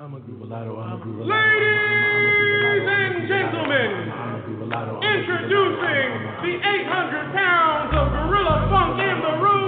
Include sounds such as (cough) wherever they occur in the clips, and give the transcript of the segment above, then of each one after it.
Ladies and gentlemen, introducing the 800 pounds of gorilla funk in the room,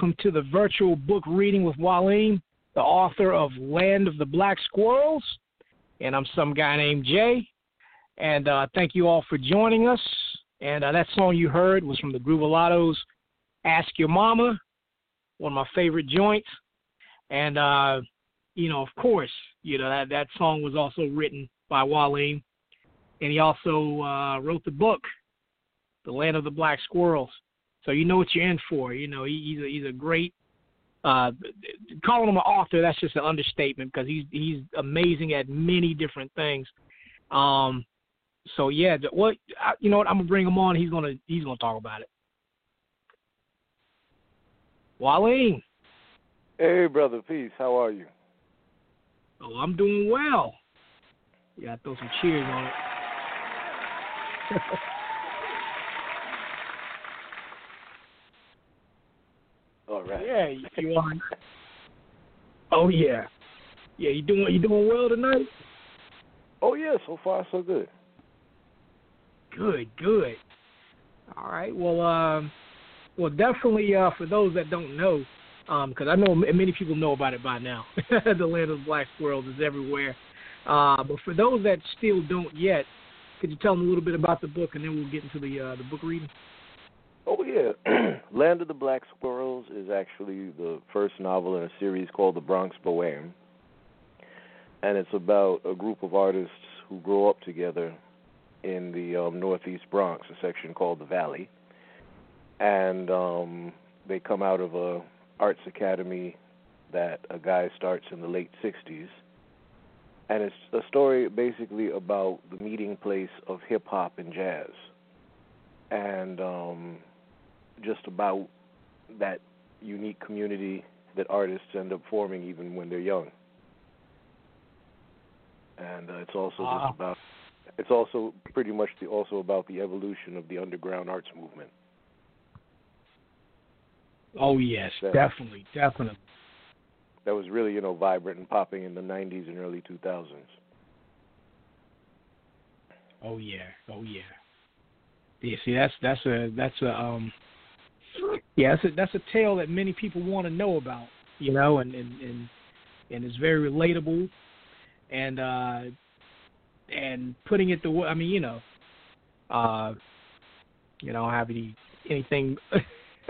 Welcome to the virtual book reading with Mwalim, the author of Land of the Black Squirrels. And I'm some guy named Jay. And uh, thank you all for joining us. And uh, that song you heard was from the Groovalottos, Ask Your Mama, one of my favorite joints. And, uh, you know, of course, you know, that, that song was also written by Mwalim. And he also uh, wrote the book, The Land of the Black Squirrels. So you know what you're in for. You know, he, he's a, he's a great. Uh, calling him an author that's just an understatement because he's he's amazing at many different things. Um, so yeah, what I- you know what I'm gonna bring him on. He's gonna he's gonna talk about it. Mwalim, Hey, brother, peace. How are you? oh I'm doing well. Yeah, throw some cheers on it. (laughs) All right. yeah, you are. Oh yeah, yeah. You doing you doing well tonight? Oh yeah, so far so good. Good, good. All right. Well, um, well, definitely uh, for those that don't know, because I know many people know about it by now. (laughs) the land of the black squirrels is everywhere. Uh, but for those that still don't yet, could you tell them a little bit about the book, and then we'll get into the uh, the book reading? Oh yeah, (clears throat) Land of the Black Squirrels is actually the first novel in a series called The Bronx Bohème, and it's about a group of artists who grow up together in the um, Northeast Bronx, a section called the Valley, and um, they come out of a arts academy that a guy starts in the late '60s, and it's a story basically about the meeting place of hip hop and jazz, and um, just about that unique community that artists end up forming even when they're young. And uh, it's also Wow. just about it's also pretty much the, also about the evolution of the underground arts movement. Oh yes, Yeah. definitely, definitely. That was really, you know, vibrant and popping in the 90s and early 2000s. Oh yeah, oh yeah. Yeah, see that's that's a that's a um yeah, that's a that's a tale that many people want to know about, you know, and and and, and it's very relatable and uh and putting it the way I mean, you know, uh you know, I have any anything (laughs)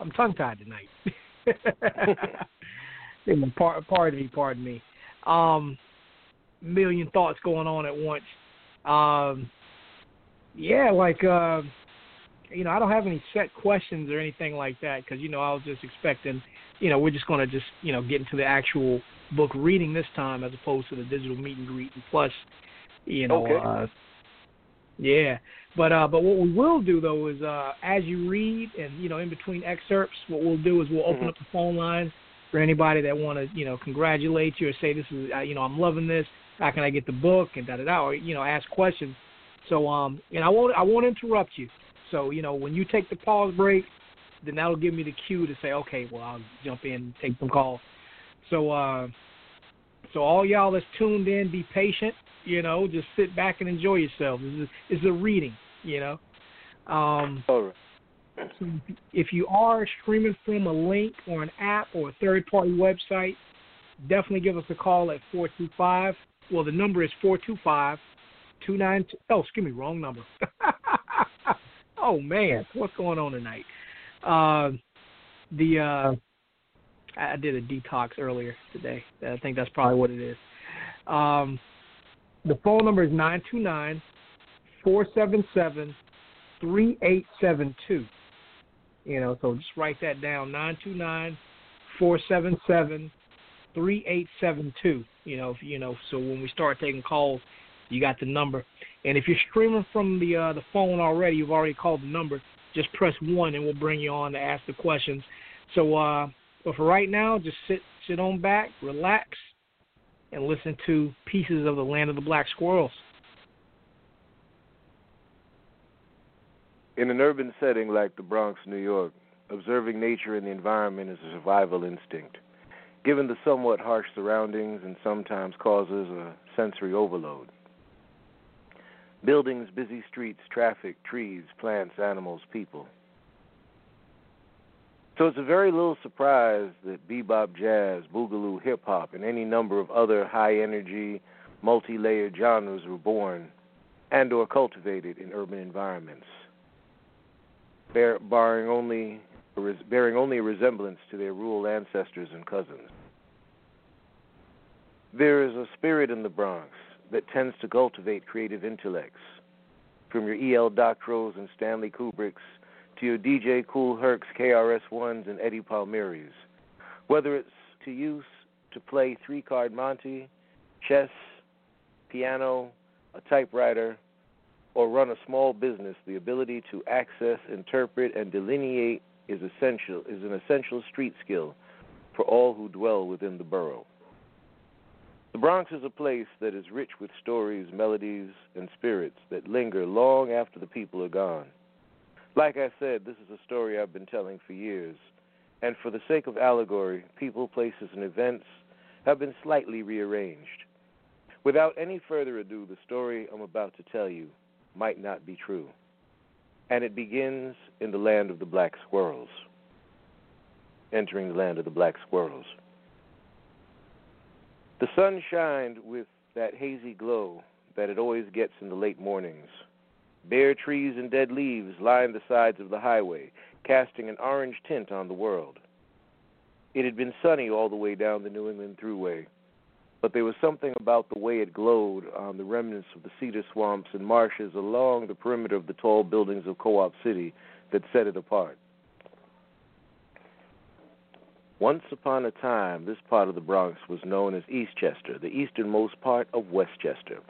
I'm tongue tied tonight. (laughs) pardon, pardon me, pardon me. Um million thoughts going on at once. Um, yeah, like uh, you know, I don't have any set questions or anything like that because you know I was just expecting, you know, we're just gonna just you know get into the actual book reading this time as opposed to the digital meet and greet. And plus, you know, Okay. uh, yeah. But uh, but what we will do though is uh, as you read and you know in between excerpts, what we'll do is we'll open Mhm. up the phone lines for anybody that want to you know congratulate you or say this is uh, you know I'm loving this. How can I get the book and da da da or you know ask questions. So um and I won't I won't interrupt you. So you know when you take the pause break, then that'll give me the cue to say okay well I'll jump in and take some calls. So uh so all y'all that's tuned in, be patient. You know, just sit back and enjoy yourself. This is a reading. You know. Um, All right. so if you are streaming from a link or an app or a third party website, definitely give us a call at 425. Well, the number is 425 292. Oh, excuse me, wrong number. (laughs) oh, man. What's going on tonight? Uh, the uh, I did a detox earlier today. I think that's probably what it is. Um, the phone number is 929 477 3872. You know, so just write that down 929 477 3872. You know, if you know, so when we start taking calls, you got the number. And if you're streaming from the uh, the phone already, you've already called the number. Just press one, and we'll bring you on to ask the questions. So, uh, but for right now, just sit sit on back, relax, and listen to pieces of the land of the black squirrels. In an urban setting like the Bronx, New York, observing nature and the environment is a survival instinct. Given the somewhat harsh surroundings and sometimes causes a sensory overload. Buildings, busy streets, traffic, trees, plants, animals, people. So it's a very little surprise that bebop, jazz, boogaloo, hip hop, and any number of other high energy, multi layered genres were born and or cultivated in urban environments bear, barring only, bearing only a resemblance to their rural ancestors and cousins. There is a spirit in the Bronx that tends to cultivate creative intellects, from your E.L. Doctorows and Stanley Kubricks to your DJ Kool Hercs, KRS-Ones, and Eddie Palmieri's. Whether it's to use to play three-card Monte, chess, piano, a typewriter, or run a small business, the ability to access, interpret, and delineate is essential is an essential street skill for all who dwell within the borough. The Bronx is a place that is rich with stories, melodies, and spirits that linger long after the people are gone. Like I said, this is a story I've been telling for years, and for the sake of allegory, people, places, and events have been slightly rearranged. Without any further ado, the story I'm about to tell you might not be true. And it begins in the land of the black squirrels. Entering the land of the black squirrels. The sun shined with that hazy glow that it always gets in the late mornings. Bare trees and dead leaves lined the sides of the highway, casting an orange tint on the world. It had been sunny all the way down the New England Thruway, but there was something about the way it glowed on the remnants of the cedar swamps and marshes along the perimeter of the tall buildings of Co op City that set it apart. Once upon a time, this part of the Bronx was known as Eastchester, the easternmost part of Westchester,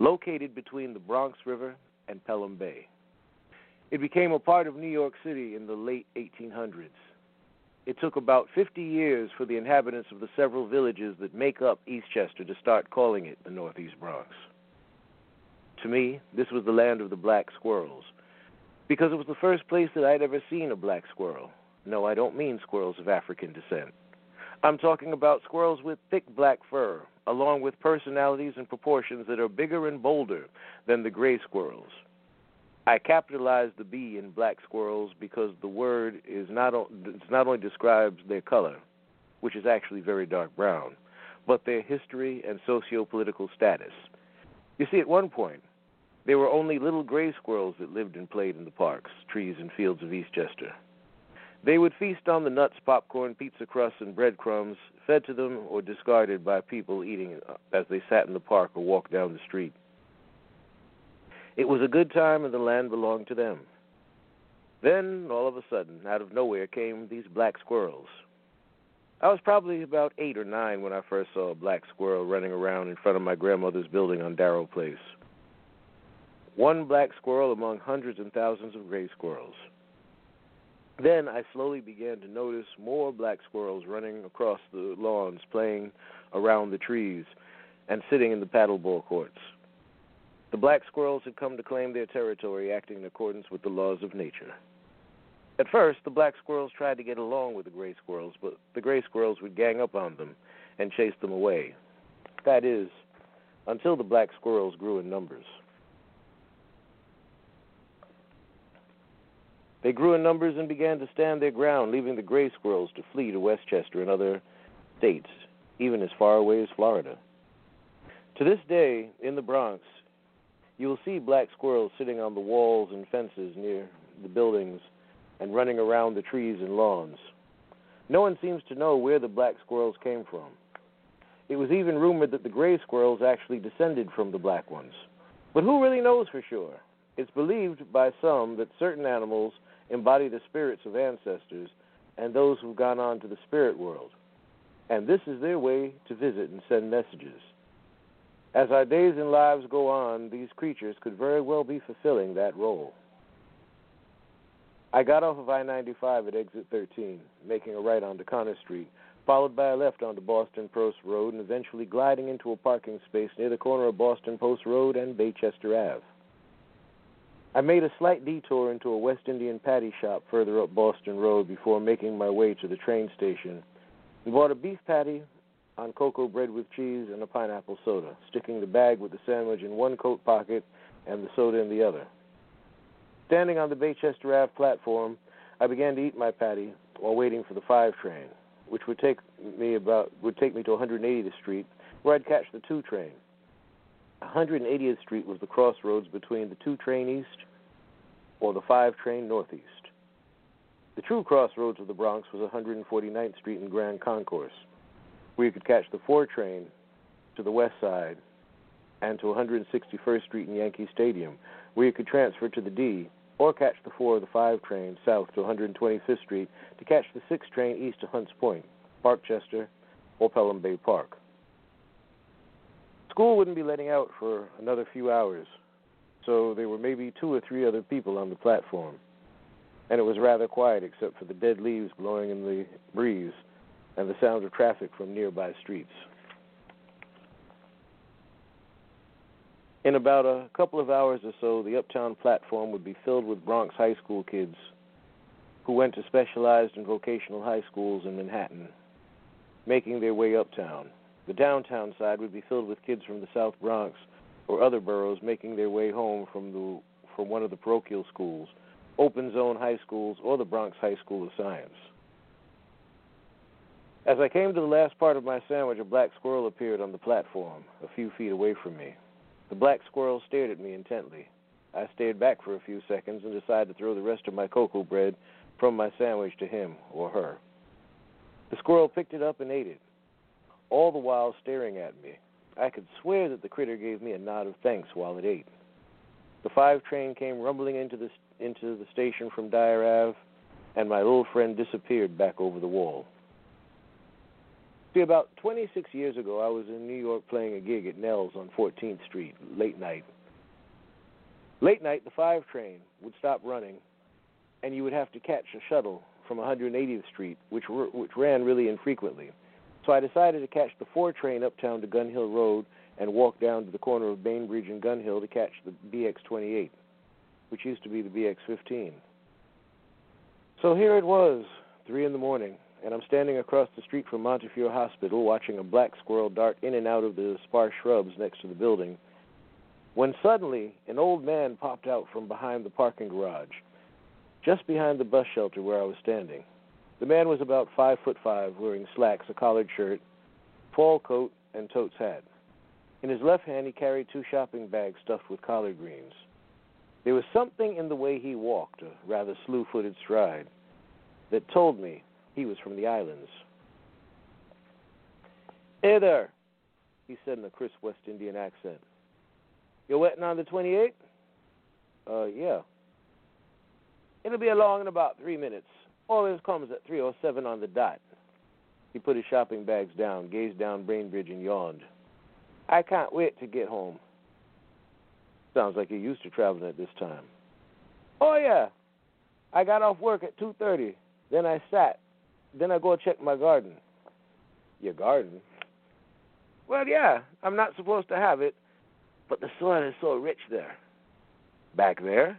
located between the Bronx River and Pelham Bay. It became a part of New York City in the late 1800s. It took about 50 years for the inhabitants of the several villages that make up Eastchester to start calling it the Northeast Bronx. To me, this was the land of the black squirrels, because it was the first place that I'd ever seen a black squirrel. No, I don't mean squirrels of African descent. I'm talking about squirrels with thick black fur, along with personalities and proportions that are bigger and bolder than the gray squirrels. I capitalized the B in black squirrels because the word is not not only describes their color, which is actually very dark brown, but their history and socio-political status. You see, at one point, there were only little gray squirrels that lived and played in the parks, trees, and fields of Eastchester. They would feast on the nuts, popcorn, pizza crusts, and breadcrumbs fed to them or discarded by people eating uh, as they sat in the park or walked down the street. It was a good time, and the land belonged to them. Then, all of a sudden, out of nowhere came these black squirrels. I was probably about eight or nine when I first saw a black squirrel running around in front of my grandmother's building on Darrow Place. One black squirrel among hundreds and thousands of gray squirrels. Then I slowly began to notice more black squirrels running across the lawns, playing around the trees, and sitting in the paddleball courts. The black squirrels had come to claim their territory, acting in accordance with the laws of nature. At first, the black squirrels tried to get along with the gray squirrels, but the gray squirrels would gang up on them and chase them away. That is, until the black squirrels grew in numbers. They grew in numbers and began to stand their ground, leaving the gray squirrels to flee to Westchester and other states, even as far away as Florida. To this day, in the Bronx, you will see black squirrels sitting on the walls and fences near the buildings and running around the trees and lawns. No one seems to know where the black squirrels came from. It was even rumored that the gray squirrels actually descended from the black ones. But who really knows for sure? It's believed by some that certain animals embody the spirits of ancestors and those who've gone on to the spirit world. And this is their way to visit and send messages. As our days and lives go on, these creatures could very well be fulfilling that role. I got off of I 95 at exit 13, making a right onto Conner Street, followed by a left onto Boston Post Road, and eventually gliding into a parking space near the corner of Boston Post Road and Baychester Ave. I made a slight detour into a West Indian patty shop further up Boston Road before making my way to the train station We bought a beef patty on cocoa bread with cheese and a pineapple soda, sticking the bag with the sandwich in one coat pocket and the soda in the other. Standing on the Baychester Ave platform, I began to eat my patty while waiting for the five train, which would take me about would take me to 180th Street, where I'd catch the two train. 180th Street was the crossroads between the two train east or the five train northeast. The true crossroads of the Bronx was 149th Street and Grand Concourse, where you could catch the four train to the west side and to 161st Street and Yankee Stadium, where you could transfer to the D or catch the four or the five train south to 125th Street to catch the six train east to Hunts Point, Parkchester, or Pelham Bay Park. School wouldn't be letting out for another few hours, so there were maybe two or three other people on the platform, and it was rather quiet except for the dead leaves blowing in the breeze and the sound of traffic from nearby streets. In about a couple of hours or so, the uptown platform would be filled with Bronx high school kids who went to specialized and vocational high schools in Manhattan, making their way uptown. The downtown side would be filled with kids from the South Bronx or other boroughs making their way home from the from one of the parochial schools, open zone high schools, or the Bronx High School of Science. As I came to the last part of my sandwich, a black squirrel appeared on the platform, a few feet away from me. The black squirrel stared at me intently. I stared back for a few seconds and decided to throw the rest of my cocoa bread from my sandwich to him or her. The squirrel picked it up and ate it, all the while staring at me. I could swear that the critter gave me a nod of thanks while it ate. The five train came rumbling into the into the station from Dyer Ave, and my little friend disappeared back over the wall. See, about 26 years ago, I was in New York playing a gig at Nell's on 14th Street, late night. Late night, the 5 train would stop running, and you would have to catch a shuttle from 180th Street, which, which ran really infrequently. So I decided to catch the 4 train uptown to Gun Hill Road and walk down to the corner of Bainbridge and Gun Hill to catch the BX28, which used to be the BX15. So here it was, 3 in the morning and I'm standing across the street from Montefiore Hospital watching a black squirrel dart in and out of the sparse shrubs next to the building. When suddenly, an old man popped out from behind the parking garage, just behind the bus shelter where I was standing. The man was about five foot five, wearing slacks, a collared shirt, fall coat, and totes hat. In his left hand, he carried two shopping bags stuffed with collard greens. There was something in the way he walked, a rather slew footed stride, that told me he was from the islands. Hey there, he said in a crisp West Indian accent. You're waiting on the 28? Uh, yeah. It'll be along in about three minutes. Always comes at 3.07 on the dot. He put his shopping bags down, gazed down Bainbridge, and yawned. I can't wait to get home. Sounds like you're used to traveling at this time. Oh, yeah. I got off work at 2.30. Then I sat then I go check my garden. Your garden? Well, yeah, I'm not supposed to have it, but the soil is so rich there. Back there?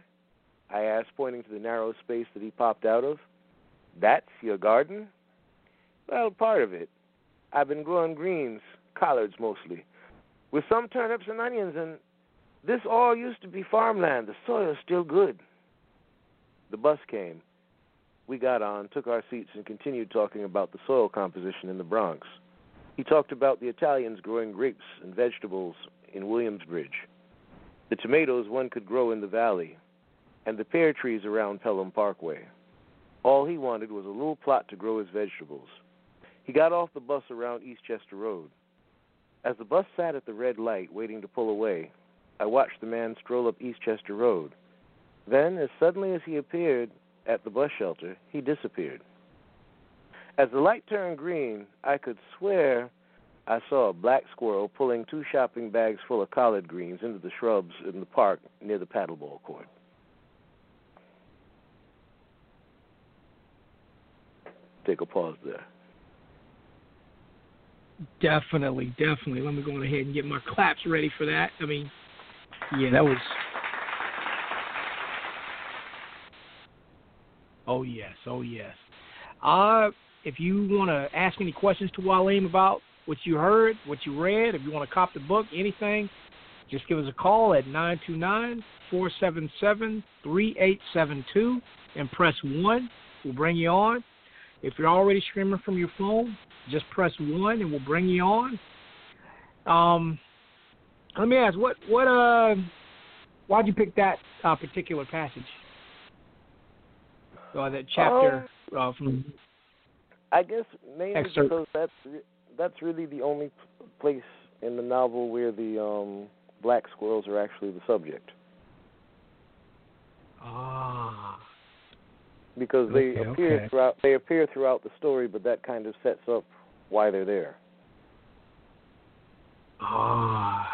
I asked, pointing to the narrow space that he popped out of. That's your garden? Well, part of it. I've been growing greens, collards mostly, with some turnips and onions, and this all used to be farmland. The soil's still good. The bus came. We got on, took our seats, and continued talking about the soil composition in the Bronx. He talked about the Italians growing grapes and vegetables in Williamsbridge, the tomatoes one could grow in the valley, and the pear trees around Pelham Parkway. All he wanted was a little plot to grow his vegetables. He got off the bus around Eastchester Road. As the bus sat at the red light waiting to pull away, I watched the man stroll up Eastchester Road. Then, as suddenly as he appeared, at the bus shelter, he disappeared. As the light turned green, I could swear I saw a black squirrel pulling two shopping bags full of collard greens into the shrubs in the park near the paddleball court. Take a pause there. Definitely, definitely. Let me go ahead and get my claps ready for that. I mean, yeah, that was Oh yes, oh yes. Uh, if you want to ask any questions to Mwalim about what you heard, what you read, if you want to cop the book, anything, just give us a call at 929-477-3872 and press 1. We'll bring you on. If you're already streaming from your phone, just press 1 and we'll bring you on. Um, let me ask, what, what, uh, why'd you pick that uh, particular passage? uh, that chapter um, uh, from. I guess mainly excerpt. because that's that's really the only place in the novel where the um, black squirrels are actually the subject. Ah. Because they Okay, appear okay. throughout they appear throughout the story, but that kind of sets up why they're there. Ah.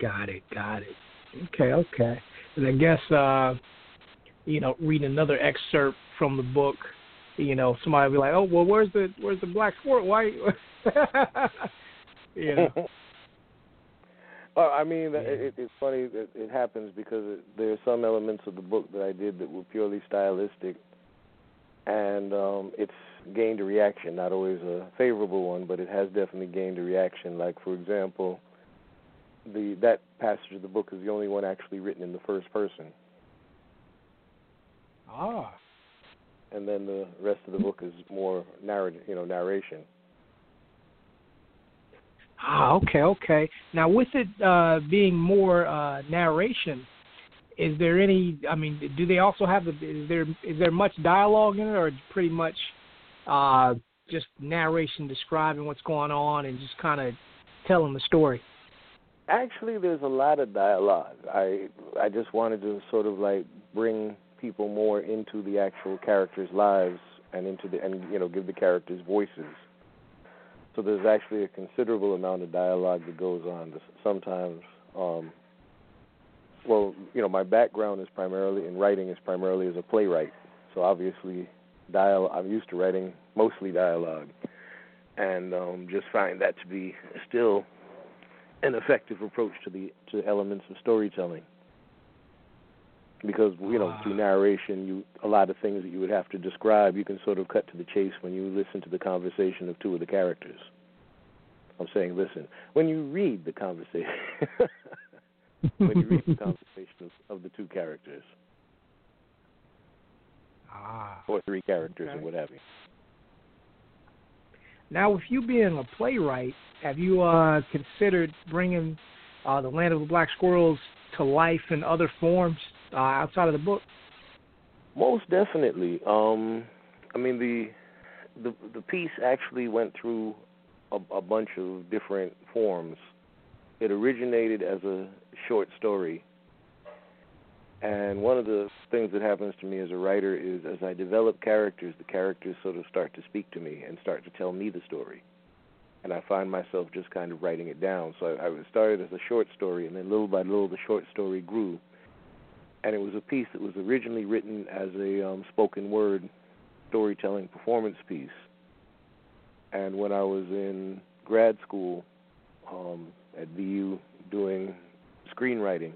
Got it. Got it. Okay. Okay. And I guess uh, you know, reading another excerpt from the book, you know, somebody will be like, "Oh, well, where's the where's the black squirrel? Why?" (laughs) you know. (laughs) Uh, I mean, Yeah. it, it, it's funny that it happens because it, there are some elements of the book that I did that were purely stylistic, and um, it's gained a reaction. Not always a favorable one, but it has definitely gained a reaction. Like, for example, the that passage of the book is the only one actually written in the first person, Ah. and then the rest of the book is more narrative, you know, narration. Ah, okay, okay. Now, with it uh, being more uh, narration, is there any? I mean, do they also have the? Is there is there much dialogue in it, or pretty much uh, just narration describing what's going on and just kind of telling the story? Actually, there's a lot of dialogue. I I just wanted to sort of like bring people more into the actual characters' lives and into the and you know give the characters voices. So there's actually a considerable amount of dialogue that goes on. Sometimes, um, well, you know, my background is primarily in writing is primarily as a playwright. So obviously, dial I'm used to writing mostly dialogue, and um, just find that to be still an effective approach to the to elements of storytelling. Because you know, through narration, you a lot of things that you would have to describe, you can sort of cut to the chase when you listen to the conversation of two of the characters. I'm saying, listen, when you read the conversation, (laughs) when you read the conversation of, of the two characters Ah. or three characters Okay. or what have you. Now, with you being a playwright, have you uh, considered bringing uh, the Land of the Black Squirrels to life in other forms uh, outside of the book? Most definitely. Um, I mean the the the piece actually went through a, a bunch of different forms. It originated as a short story, and one of the things that happens to me as a writer is as I develop characters, the characters sort of start to speak to me and start to tell me the story. And I find myself just kind of writing it down. So I, I started as a short story, and then little by little, the short story grew and it was a piece that was originally written as a um, spoken word storytelling performance piece. And when I was in grad school um, at VU doing screenwriting,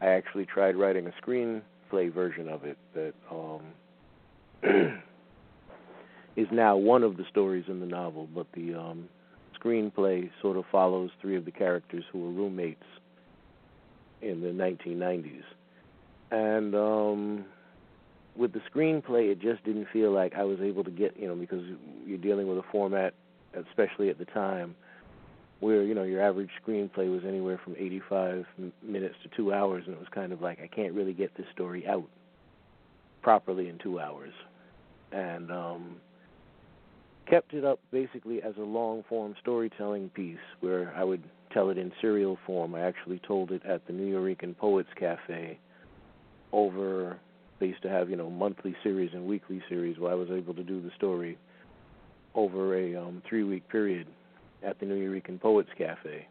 I actually tried writing a screenplay version of it that um, (clears throat) is now one of the stories in the novel, but the um, screenplay sort of follows three of the characters who were roommates in the 1990s and um with the screenplay it just didn't feel like I was able to get you know because you're dealing with a format especially at the time where you know your average screenplay was anywhere from 85 m- minutes to 2 hours and it was kind of like I can't really get this story out properly in 2 hours. And um kept it up basically as a long form storytelling piece where I would tell it in serial form. I actually told it at the Nuyorican Poets Cafe over they used to have you know monthly series and weekly series where I was able to do the story over a um, three week period at the Nuyorican Poets Cafe,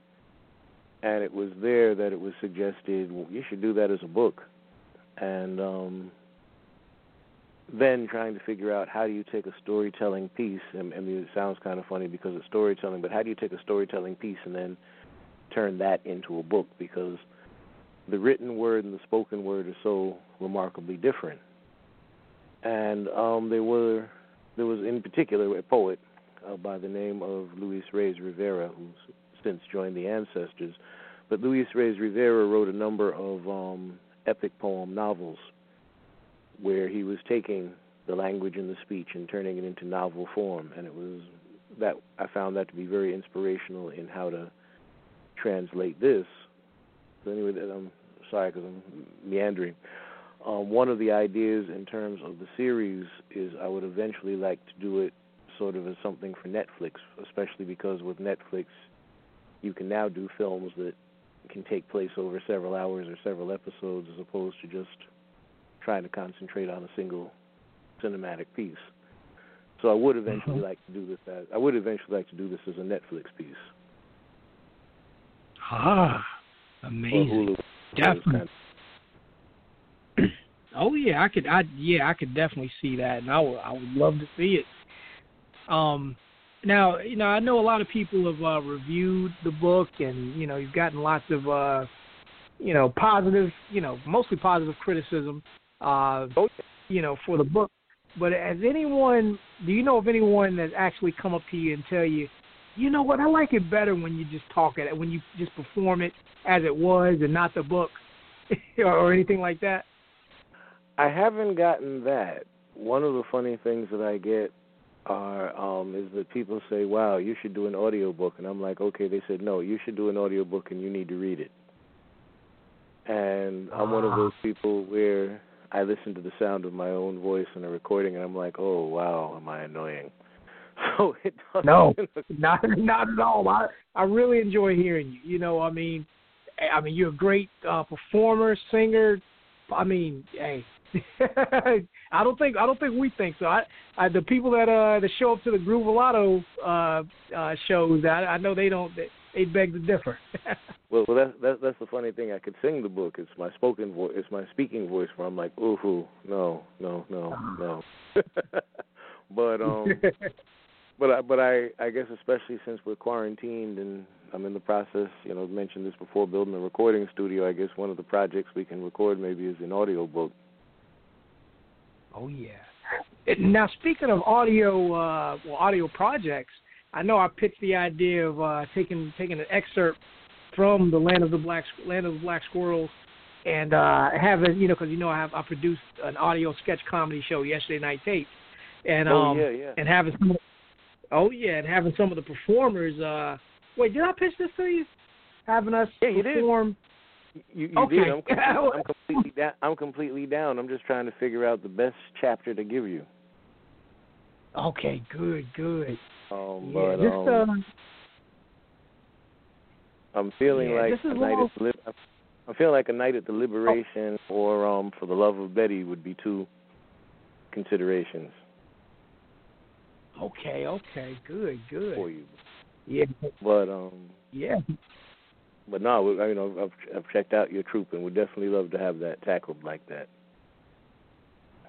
and it was there that it was suggested well, you should do that as a book, and um, then trying to figure out how do you take a storytelling piece and mean it sounds kind of funny because it's storytelling, but how do you take a storytelling piece and then turn that into a book? Because the written word and the spoken word are so remarkably different. And um, there were there was in particular a poet uh, by the name of Luis Reyes Rivera, who's since joined the Ancestors. But Luis Reyes Rivera wrote a number of um, epic poem novels where he was taking the language and the speech and turning it into novel form, and it was that I found that to be very inspirational in how to translate this. So anyway, that- I'm sorry because I'm meandering. Um, one of the ideas in terms of the series is I would eventually like to do it sort of as something for Netflix, especially because with Netflix you can now do films that can take place over several hours or several episodes as opposed to just trying to concentrate on a single cinematic piece. So I would eventually Mhm. like to do this as I would eventually like to do this as a Netflix piece. Ah, amazing. Definitely. (clears throat) Oh yeah, I could. I yeah, I could definitely see that, and I would. I would love to see it. Um, Now, you know, I know a lot of people have uh, reviewed the book, and you know, you've gotten lots of, uh, you know, positive, you know, mostly positive criticism, uh, Oh, you know, for the book. But has anyone, do you know of anyone that's actually come up to you and tell you, you know what, I like it better when you just talk it, when you just perform it as it was and not the book, (laughs) or, or anything like that? I haven't gotten that. One of the funny things that I get are um is that people say, "Wow, you should do an audiobook." And I'm like, "Okay." They said, "No, you should do an audiobook and you need to read it." And I'm one of Ah. those people where I listen to the sound of my own voice in a recording and I'm like, "Oh, wow, am I annoying?" (laughs) So it doesn't No. not not at all. I I really enjoy hearing you. You know, I mean, I mean, you're a great uh, performer, singer. I mean, hey, (laughs) I don't think I don't think we think so. I, I the people that uh that show up to the Groovalotto uh uh shows, I, I know they don't. They, they beg to differ. (laughs) Well, well, that's that's that's the funny thing. I could sing the book. It's my spoken voice. It's my speaking voice. Where I'm like, ooh, ooh, no, no, no, no. (laughs) but um, but I, but I I guess especially since we're quarantined and I'm in the process. You know, mentioned this before, building a recording studio. I guess one of the projects we can record maybe is an audio book. Oh yeah. Now speaking of audio, uh, well, audio projects, I know I pitched the idea of uh, taking taking an excerpt from the Land of the Black Land of the Black Squirrels and uh, having you know because you know I have I produced an audio sketch comedy show yesterday night tape and oh um yeah, yeah. and having some oh yeah and having some of the performers uh wait did I pitch this to you having us Yeah, you did. You, you Okay. did. I'm completely, (laughs) I'm completely down. I'm completely down. I'm just trying to figure out the best chapter to give you. okay good good Um, yeah but this um, I'm feeling Yeah, like a night at the li- I'm feeling like a night at the Liberation or um for the love of Betty would be two considerations okay okay good good for you. Yeah, But um yeah, but no, we- you know I've I've checked out your troupe, and would definitely love to have that tackled like that.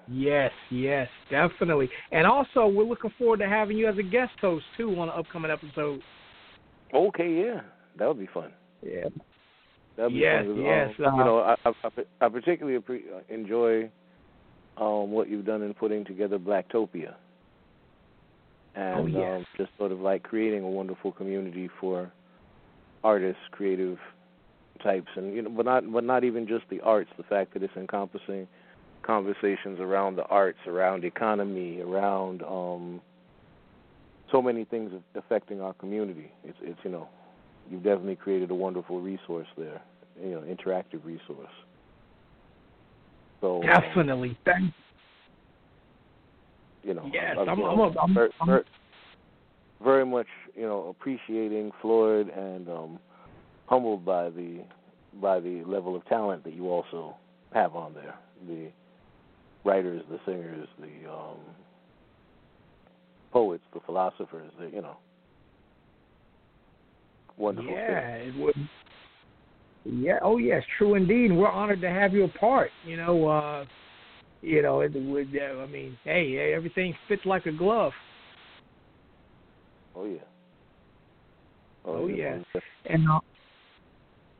yes, yes, definitely. And also, we're looking forward to having you as a guest host too on an upcoming episode. Okay, yeah, that would be fun. Yeah, That'd be Yes, fun. yes, Um, uh, you know, I I, I- I particularly enjoy um what you've done in putting together Blacktopia. And Oh, yes. um, just sort of like creating a wonderful community for artists, creative types, and you know, but not but not even just the arts. The fact that it's encompassing conversations around the arts, around economy, around um so many things affecting our community. It's it's you know, you've definitely created a wonderful resource there, you know, interactive resource. So definitely. Thank. You know, Yes, I'm, I'm- you know, I'm- very, very, very much you know appreciating Floyd and um, humbled by the by the level of talent that you also have on there. The writers, the singers, the um, poets, the philosophers. The, you know, wonderful. Yeah, thing. it would. Yeah. Oh, yes. True indeed. We're honored to have you a part. You know. uh You know. It would. Uh, I mean, hey, everything fits like a glove. Oh yeah. Oh, yeah. yeah. And uh,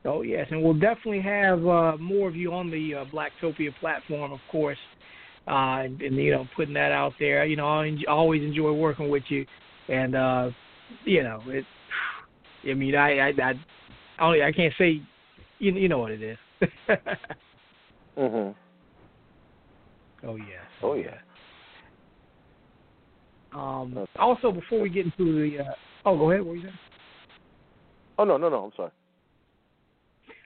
oh yes, and we'll definitely have uh, more of you on the uh, Blacktopia platform, of course. Uh, and, and you know, putting that out there. You know, I en- always enjoy working with you, and uh, you know, it. (sighs) I mean, I I I, only I can't say, you you know what it is. (laughs) Mhm. Oh yes. Oh yeah. Um, Okay. also, before we get into the, uh, oh, go ahead. What were you saying? Oh no, no, no. I'm sorry.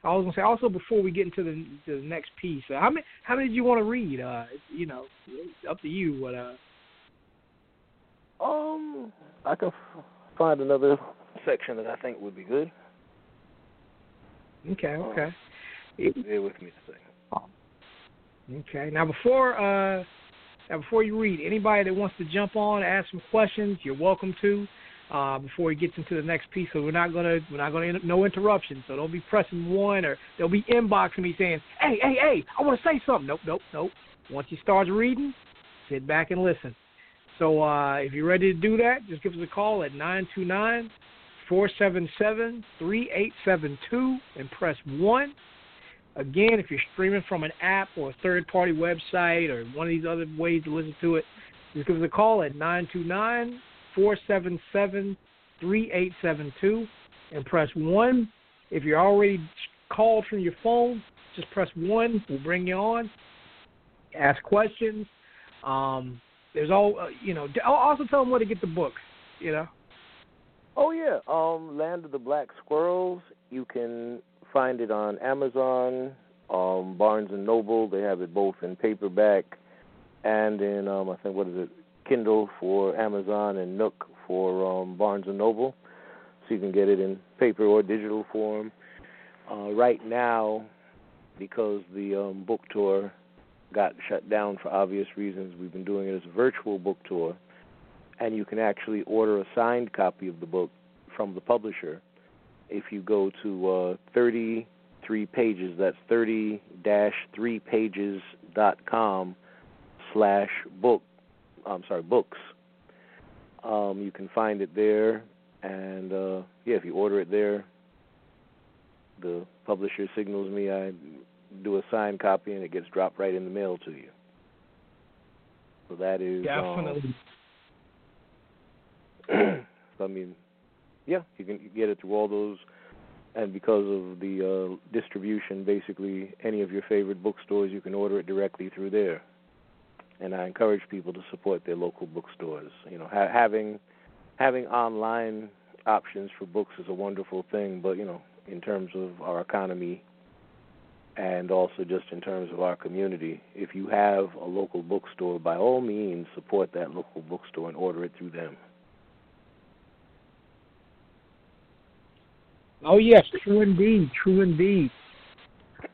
I was gonna say also before we get into the, to the next piece, uh, how many how many did you want to read? Uh, you know, up to you. What uh, Um, I can f- find another section that I think would be good. okay, okay, Bear with me a second. Okay. Now before uh, now before you read, anybody that wants to jump on, ask some questions, you're welcome to. Uh, before he gets into the next piece, so we're not gonna we're not gonna no interruptions. So don't be pressing one or they'll be inboxing me saying, "Hey, hey, hey, I want to say something." Nope, nope, nope. Once he starts reading, sit back and listen. So uh, if you're ready to do that, just give us a call at 929 477 3872 and press 1. Again, if you're streaming from an app or a third party website or one of these other ways to listen to it, just give us a call at 929 477 3872 and press 1. If you're already called from your phone, just press 1. We'll bring you on. Ask questions. Um, there's all, uh, you know, also tell them where to get the book, you know. Oh yeah, um, Land of the Black Squirrels. You can find it on Amazon, um, Barnes and Noble. They have it both in paperback and in um, I think what is it, Kindle for Amazon and Nook for um, Barnes and Noble. So you can get it in paper or digital form. Uh, right now, because the um, book tour got shut down for obvious reasons, we've been doing it as a virtual book tour and you can actually order a signed copy of the book from the publisher if you go to uh, 33 pages. That's 30-3 pages dot com slash book. I'm sorry, books. Um, you can find it there, and uh, yeah, if you order it there, the publisher signals me. I do a signed copy, and it gets dropped right in the mail to you. So that is um, Definitely. (clears throat) so I mean, yeah, you can get it through all those, and because of the uh, distribution, basically any of your favorite bookstores, you can order it directly through there. And I encourage people to support their local bookstores. You know, ha- having having online options for books is a wonderful thing, but you know, in terms of our economy and also just in terms of our community, if you have a local bookstore, by all means support that local bookstore and order it through them. Oh yes, true indeed, true indeed.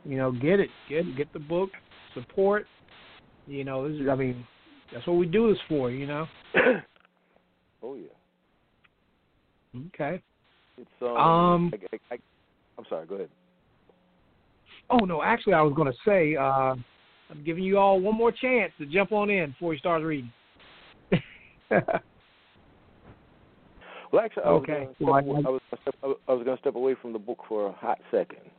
You know, get it, get get the book, support. You know, this is, I mean, that's what we do this for. You know. (coughs) oh yeah. Okay. It's um. Um, I, I, I, I'm sorry. Go ahead. Oh no, actually, I was going to say, uh, I'm giving you all one more chance to jump on in before you start reading. (laughs) Well, actually, I was Okay. step, Well, I- away- was gonna step, I was going to step away from the book for a hot second.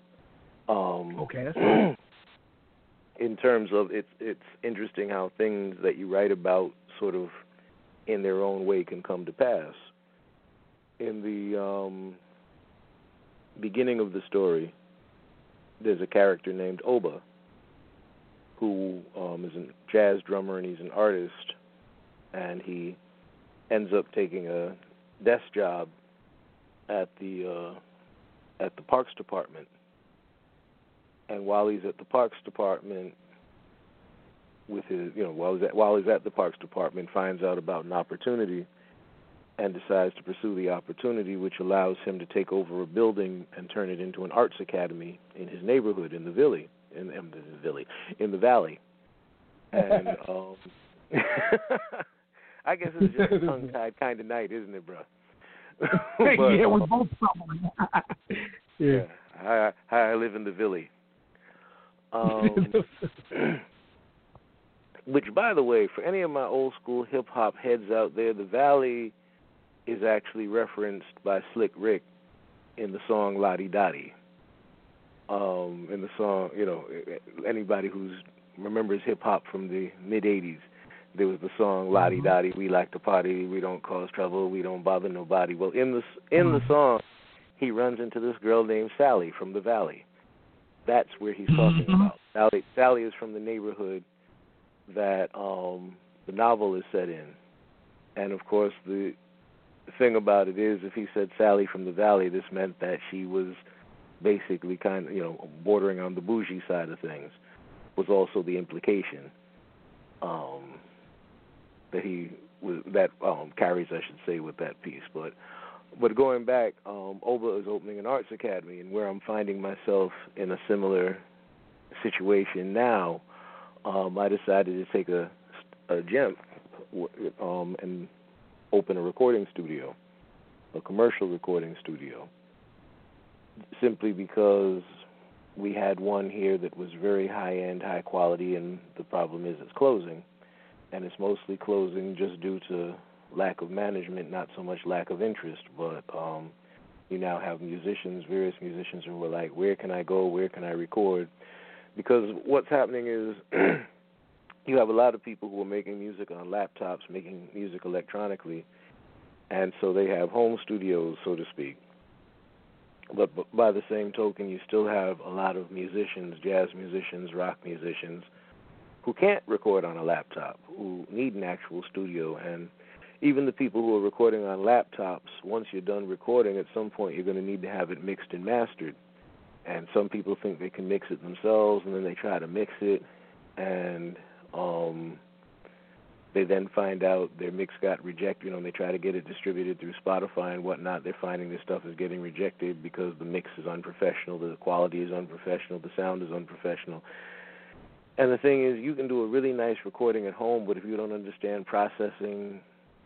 Um, okay, that's (clears throat) in terms of it's it's interesting how things that you write about sort of in their own way can come to pass. In the um, beginning of the story, there's a character named Oba who um, is a jazz drummer and he's an artist, and he ends up taking a desk job at the uh, at the Parks Department. And while he's at the Parks Department, with his you know while he's at, while he's at the Parks Department, finds out about an opportunity and decides to pursue the opportunity, which allows him to take over a building and turn it into an arts academy in his neighborhood in the valley in, in the valley in the valley. And um, (laughs) I guess it's just a tongue-tied kind of night, isn't it, bro? (laughs) (laughs) But, yeah, we um, both stumbled. (laughs) yeah. yeah, I, I I live in the valley. Um, (clears throat) which, by the way, for any of my old school hip hop heads out there, the Valley is actually referenced by Slick Rick in the song La Di Da Di. Um, in the song, you know, anybody who's remembers hip hop from the mid '80s, there was the song La Di Da Di. We like to party. We don't cause trouble. We don't bother nobody. Well, in the in the song, he runs into this girl named Sally from the Valley. That's where he's talking Mhm. about. Sally Sally is from the neighborhood that um the novel is set in. And of course the the thing about it is if he said Sally from the Valley, this meant that she was basically kind of you know, bordering on the bougie side of things was also the implication. Um that he that um carries I should say with that piece. But but going back, um, Oba is opening an arts academy, and where I'm finding myself in a similar situation now, um, I decided to take a, a jump um, and open a recording studio, a commercial recording studio, simply because we had one here that was very high end, high quality, and the problem is it's closing. And it's mostly closing just due to lack of management, not so much lack of interest. But um, you now have musicians, various musicians who are like, "Where can I go? Where can I record?" Because what's happening is (clears throat) you have a lot of people who are making music on laptops, making music electronically, and so they have home studios, so to speak. But by the same token, you still have a lot of musicians, jazz musicians, rock musicians, who can't record on a laptop, who need an actual studio. And even the people who are recording on laptops, once you're done recording, at some point you're going to need to have it mixed and mastered. And some people think they can mix it themselves, and then they try to mix it, and um, they then find out their mix got rejected. You know, and they try to get it distributed through Spotify and whatnot. They're finding this stuff is getting rejected because the mix is unprofessional, the quality is unprofessional, the sound is unprofessional. And the thing is, you can do a really nice recording at home, but if you don't understand processing,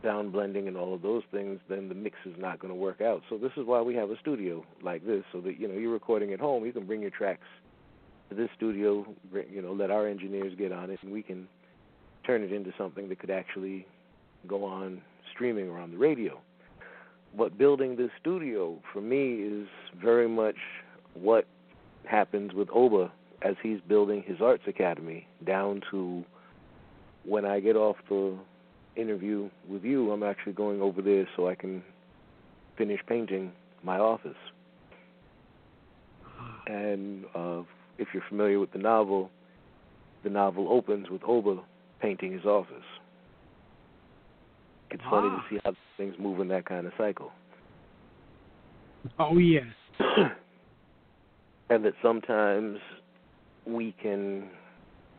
sound blending, and all of those things, then the mix is not going to work out. So this is why we have a studio like this, so that you know you're recording at home. You can bring your tracks to this studio, you know, let our engineers get on it, and we can turn it into something that could actually go on streaming or on the radio. But building this studio for me is very much what happens with Oba as he's building his arts academy down to when I get off the interview with you, I'm actually going over there so I can finish painting my office. And uh, if you're familiar with the novel, the novel opens with Oba painting his office. It's funny to Ah. see how things move in that kind of cycle. Oh yes. (clears throat) and that sometimes we can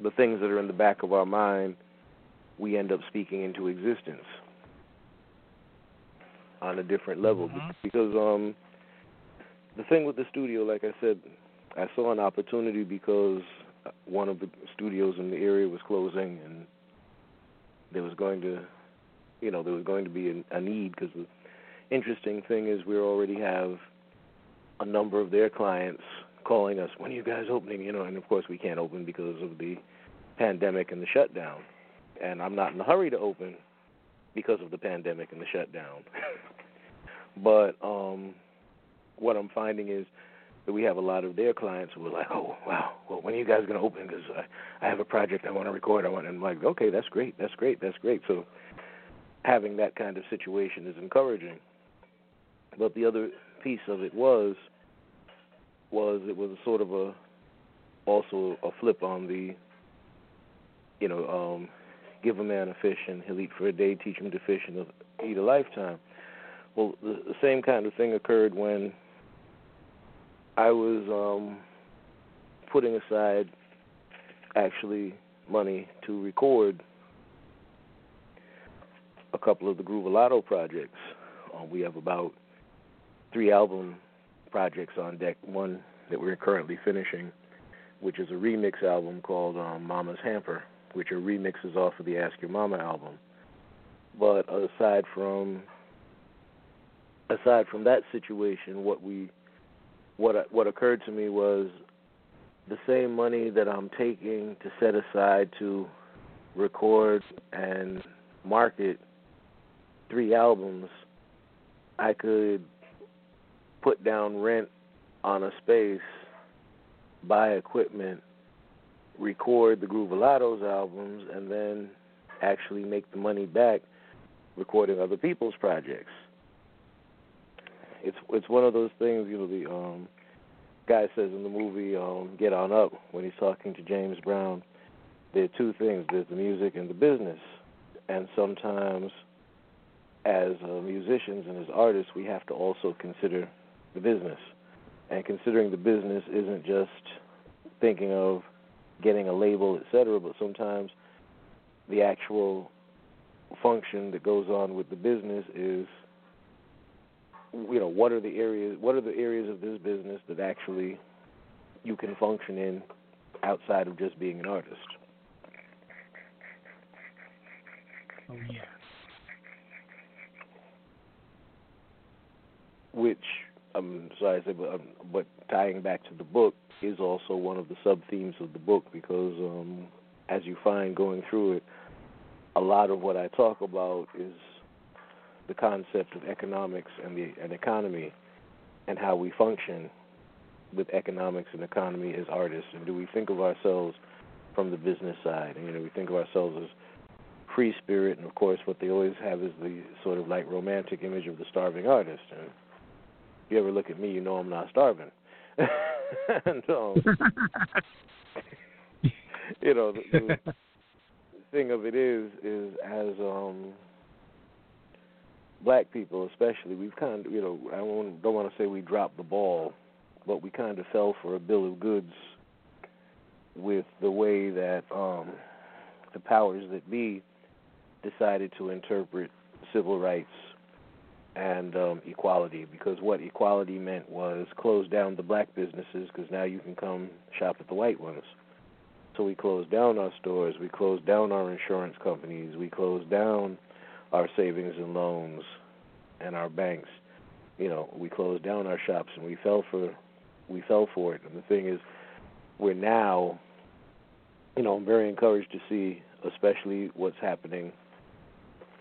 the things that are in the back of our mind we end up speaking into existence on a different level Mhm. because um the thing with the studio like I said I saw an opportunity because one of the studios in the area was closing and there was going to you know there was going to be a, a need because the interesting thing is we already have a number of their clients calling us, when are you guys opening? You know, and of course we can't open because of the pandemic and the shutdown. And I'm not in a hurry to open because of the pandemic and the shutdown. (laughs) but um what I'm finding is that we have a lot of their clients who are like, oh wow, well when are you guys going to open? Because I, I have a project I want to record. I want, and I'm like, okay, that's great, that's great, that's great. So having that kind of situation is encouraging. But the other piece of it was was it was sort of a also a flip on the you know um give a man a fish and he'll eat for a day teach him to fish and he'll eat a lifetime well the, the same kind of thing occurred when i was um putting aside actually money to record a couple of the Groovalotto projects. Um, we have about three album projects on deck. One that we're currently finishing, which is a remix album called um, Mama's Hamper, which are remixes off of the Ask Your Mama album. But aside from aside from that situation, what we what what occurred to me was the same money that I'm taking to set aside to record and market three albums, I could put down rent on a space, buy equipment, record the Groovalottos albums, and then actually make the money back recording other people's projects. It's it's one of those things, you know, the um guy says in the movie um Get On Up when he's talking to James Brown, there are two things, there's the music and the business. And sometimes as uh, musicians and as artists, we have to also consider the business. And considering the business isn't just thinking of getting a label, et cetera, but sometimes the actual function that goes on with the business is you know what are the areas what are the areas of this business that actually you can function in outside of just being an artist Oh yeah. which I'm sorry say, but um, but tying back to the book is also one of the sub themes of the book because um, as you find going through it, a lot of what I talk about is the concept of economics and the and economy and how we function with economics and economy as artists. And do we think of ourselves from the business side? And you know we think of ourselves as free spirit and of course what they always have is the sort of like romantic image of the starving artist. And you ever look at me you know I'm not starving. (laughs) And um, (laughs) you know the, the thing of it is is as um black people especially we've kind of you know I don't, don't want to say we dropped the ball but we kind of fell for a bill of goods with the way that um the powers that be decided to interpret civil rights and um equality because what equality meant was close down the black businesses because now you can come shop at the white ones so we closed down our stores, we closed down our insurance companies, we closed down our savings and loans and our banks. You know, we closed down our shops and we fell for we fell for it. And the thing is we're now you know, I'm very encouraged to see especially what's happening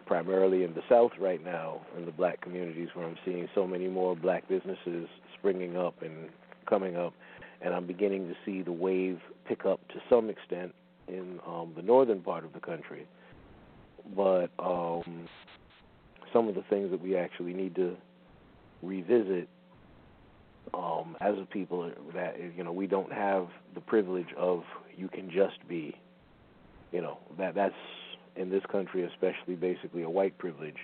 primarily in the South right now in the black communities where I'm seeing so many more black businesses springing up and coming up and I'm beginning to see the wave pick up to some extent in um, the northern part of the country. But um, some of the things that we actually need to revisit um, as a people that you know we don't have the privilege of you can just be, you know that that's in this country especially basically a white privilege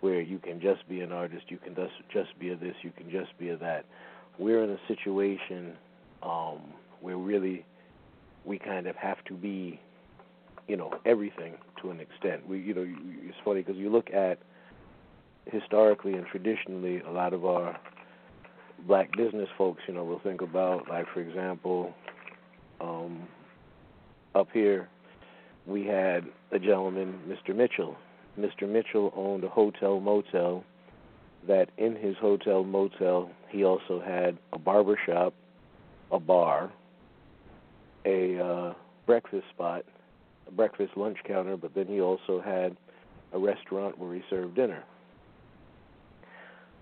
where you can just be an artist, you can just just be a this, you can just be a that. We're in a situation um, where really we kind of have to be, you know, everything to an extent. We, you know, it's funny because you look at historically and traditionally, a lot of our black business folks, you know, will think about, like, for example, um, up here, we had a gentleman, Mr. Mitchell. Mr. Mitchell owned a hotel motel that in his hotel motel he also had a barber shop a bar, a uh, breakfast spot, a breakfast lunch counter, but then he also had a restaurant where he served dinner.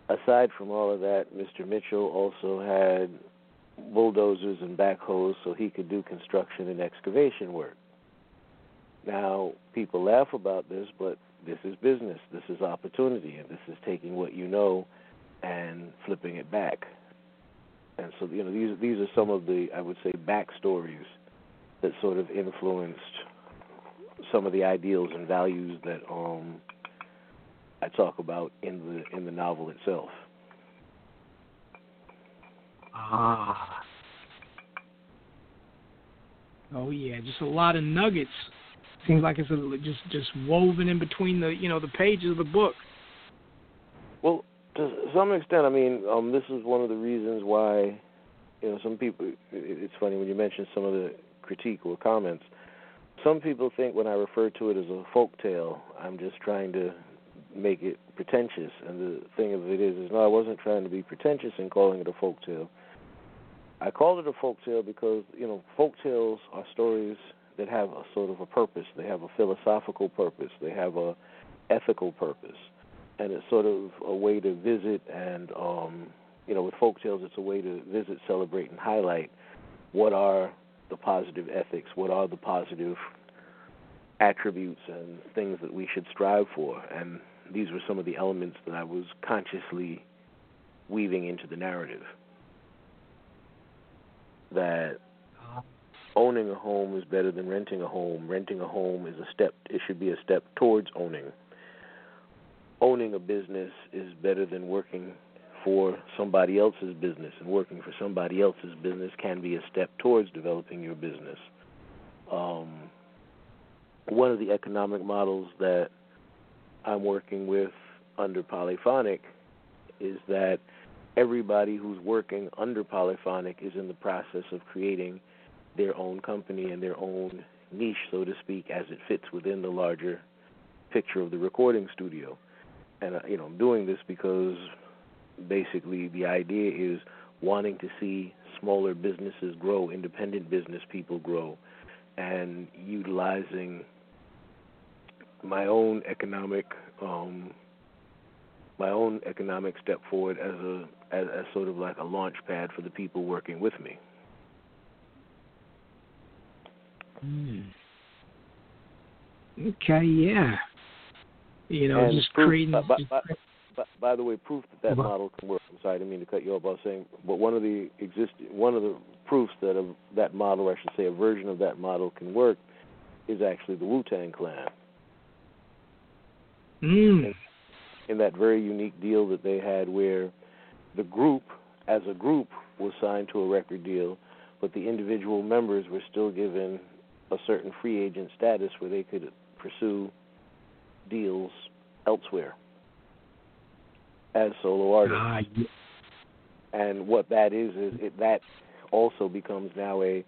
Aside from all of that, Mr. Mitchell also had bulldozers and backhoes so he could do construction and excavation work. Now, people laugh about this, but this is business. This is opportunity, and this is taking what you know and flipping it back. And so, you know, these these are some of the I would say backstories that sort of influenced some of the ideals and values that um, I talk about in the in the novel itself. Ah. Oh yeah, just a lot of nuggets. Seems like it's a, just just woven in between the you know the pages of the book. Well, to some extent, I mean, um, this is one of the reasons why, you know, some people. It's funny when you mention some of the critique or comments. Some people think when I refer to it as a folk tale, I'm just trying to make it pretentious. And the thing of it is, is no, I wasn't trying to be pretentious in calling it a folk tale. I called it a folk tale because you know, folk tales are stories that have a sort of a purpose. They have a philosophical purpose. They have a ethical purpose and it's sort of a way to visit and um you know with folk tales it's a way to visit celebrate and highlight what are the positive ethics what are the positive attributes and things that we should strive for and these were some of the elements that I was consciously weaving into the narrative that owning a home is better than renting a home renting a home is a step it should be a step towards owning owning a business is better than working for somebody else's business, and working for somebody else's business can be a step towards developing your business. Um, one of the economic models that I'm working with under Polyphonic is that everybody who's working under Polyphonic is in the process of creating their own company and their own niche, so to speak, as it fits within the larger picture of the recording studio and uh, you know I'm doing this because basically the idea is wanting to see smaller businesses grow, independent business people grow, and utilizing my own economic um, my own economic step forward as a as, as sort of like a launch pad for the people working with me. Mm. Okay, yeah. You know, And just proof- creating. just but- cre- By, by the way, proof that that model can work. I'm sorry, I didn't mean to cut you off. I was saying, but one of the exist one of the proofs that of that model, or I should say, a version of that model can work, is actually the Wu Tang Clan. mm. in that very unique deal that they had where the group as a group was signed to a record deal but the individual members were still given a certain free agent status where they could pursue deals elsewhere as solo artists. Ah, yeah. and what that is is it, that also becomes now a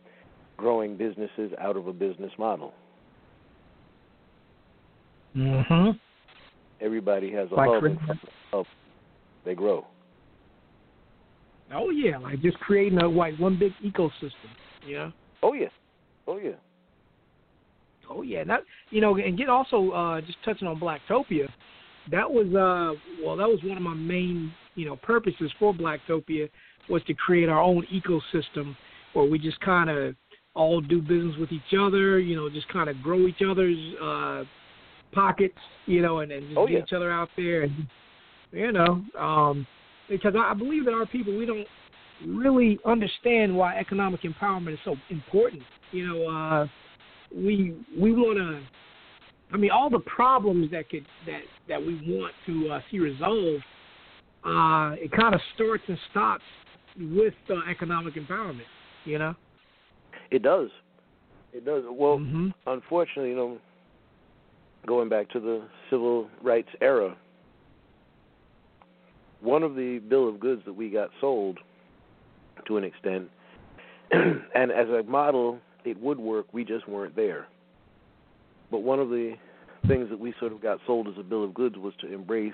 growing businesses out of a business model. Hmm everybody has a Like hub. For and from they grow. Oh yeah, like just creating a like one big ecosystem. Know. oh yeah. Oh yeah Oh yeah, that you know, and get also uh, just touching on Blacktopia. That was uh, well, that was one of my main you know purposes for Blacktopia was to create our own ecosystem where we just kind of all do business with each other. You know, just kind of grow each other's uh, pockets. You know, and, and just Oh, get yeah. each other out there. And you know, um, because I I believe that our people we don't really understand why economic empowerment is so important. You know. uh we we want to. I mean, all the problems that could that that we want to uh, see resolved, uh, it kind of starts and stops with uh, economic empowerment. You know. It does. It does. Well, hmm unfortunately, you know, going back to the civil rights era, one of the bill of goods that we got sold to an extent, (clears throat) and as a model, it would work. We just weren't there. But one of the things that we sort of got sold as a bill of goods was to embrace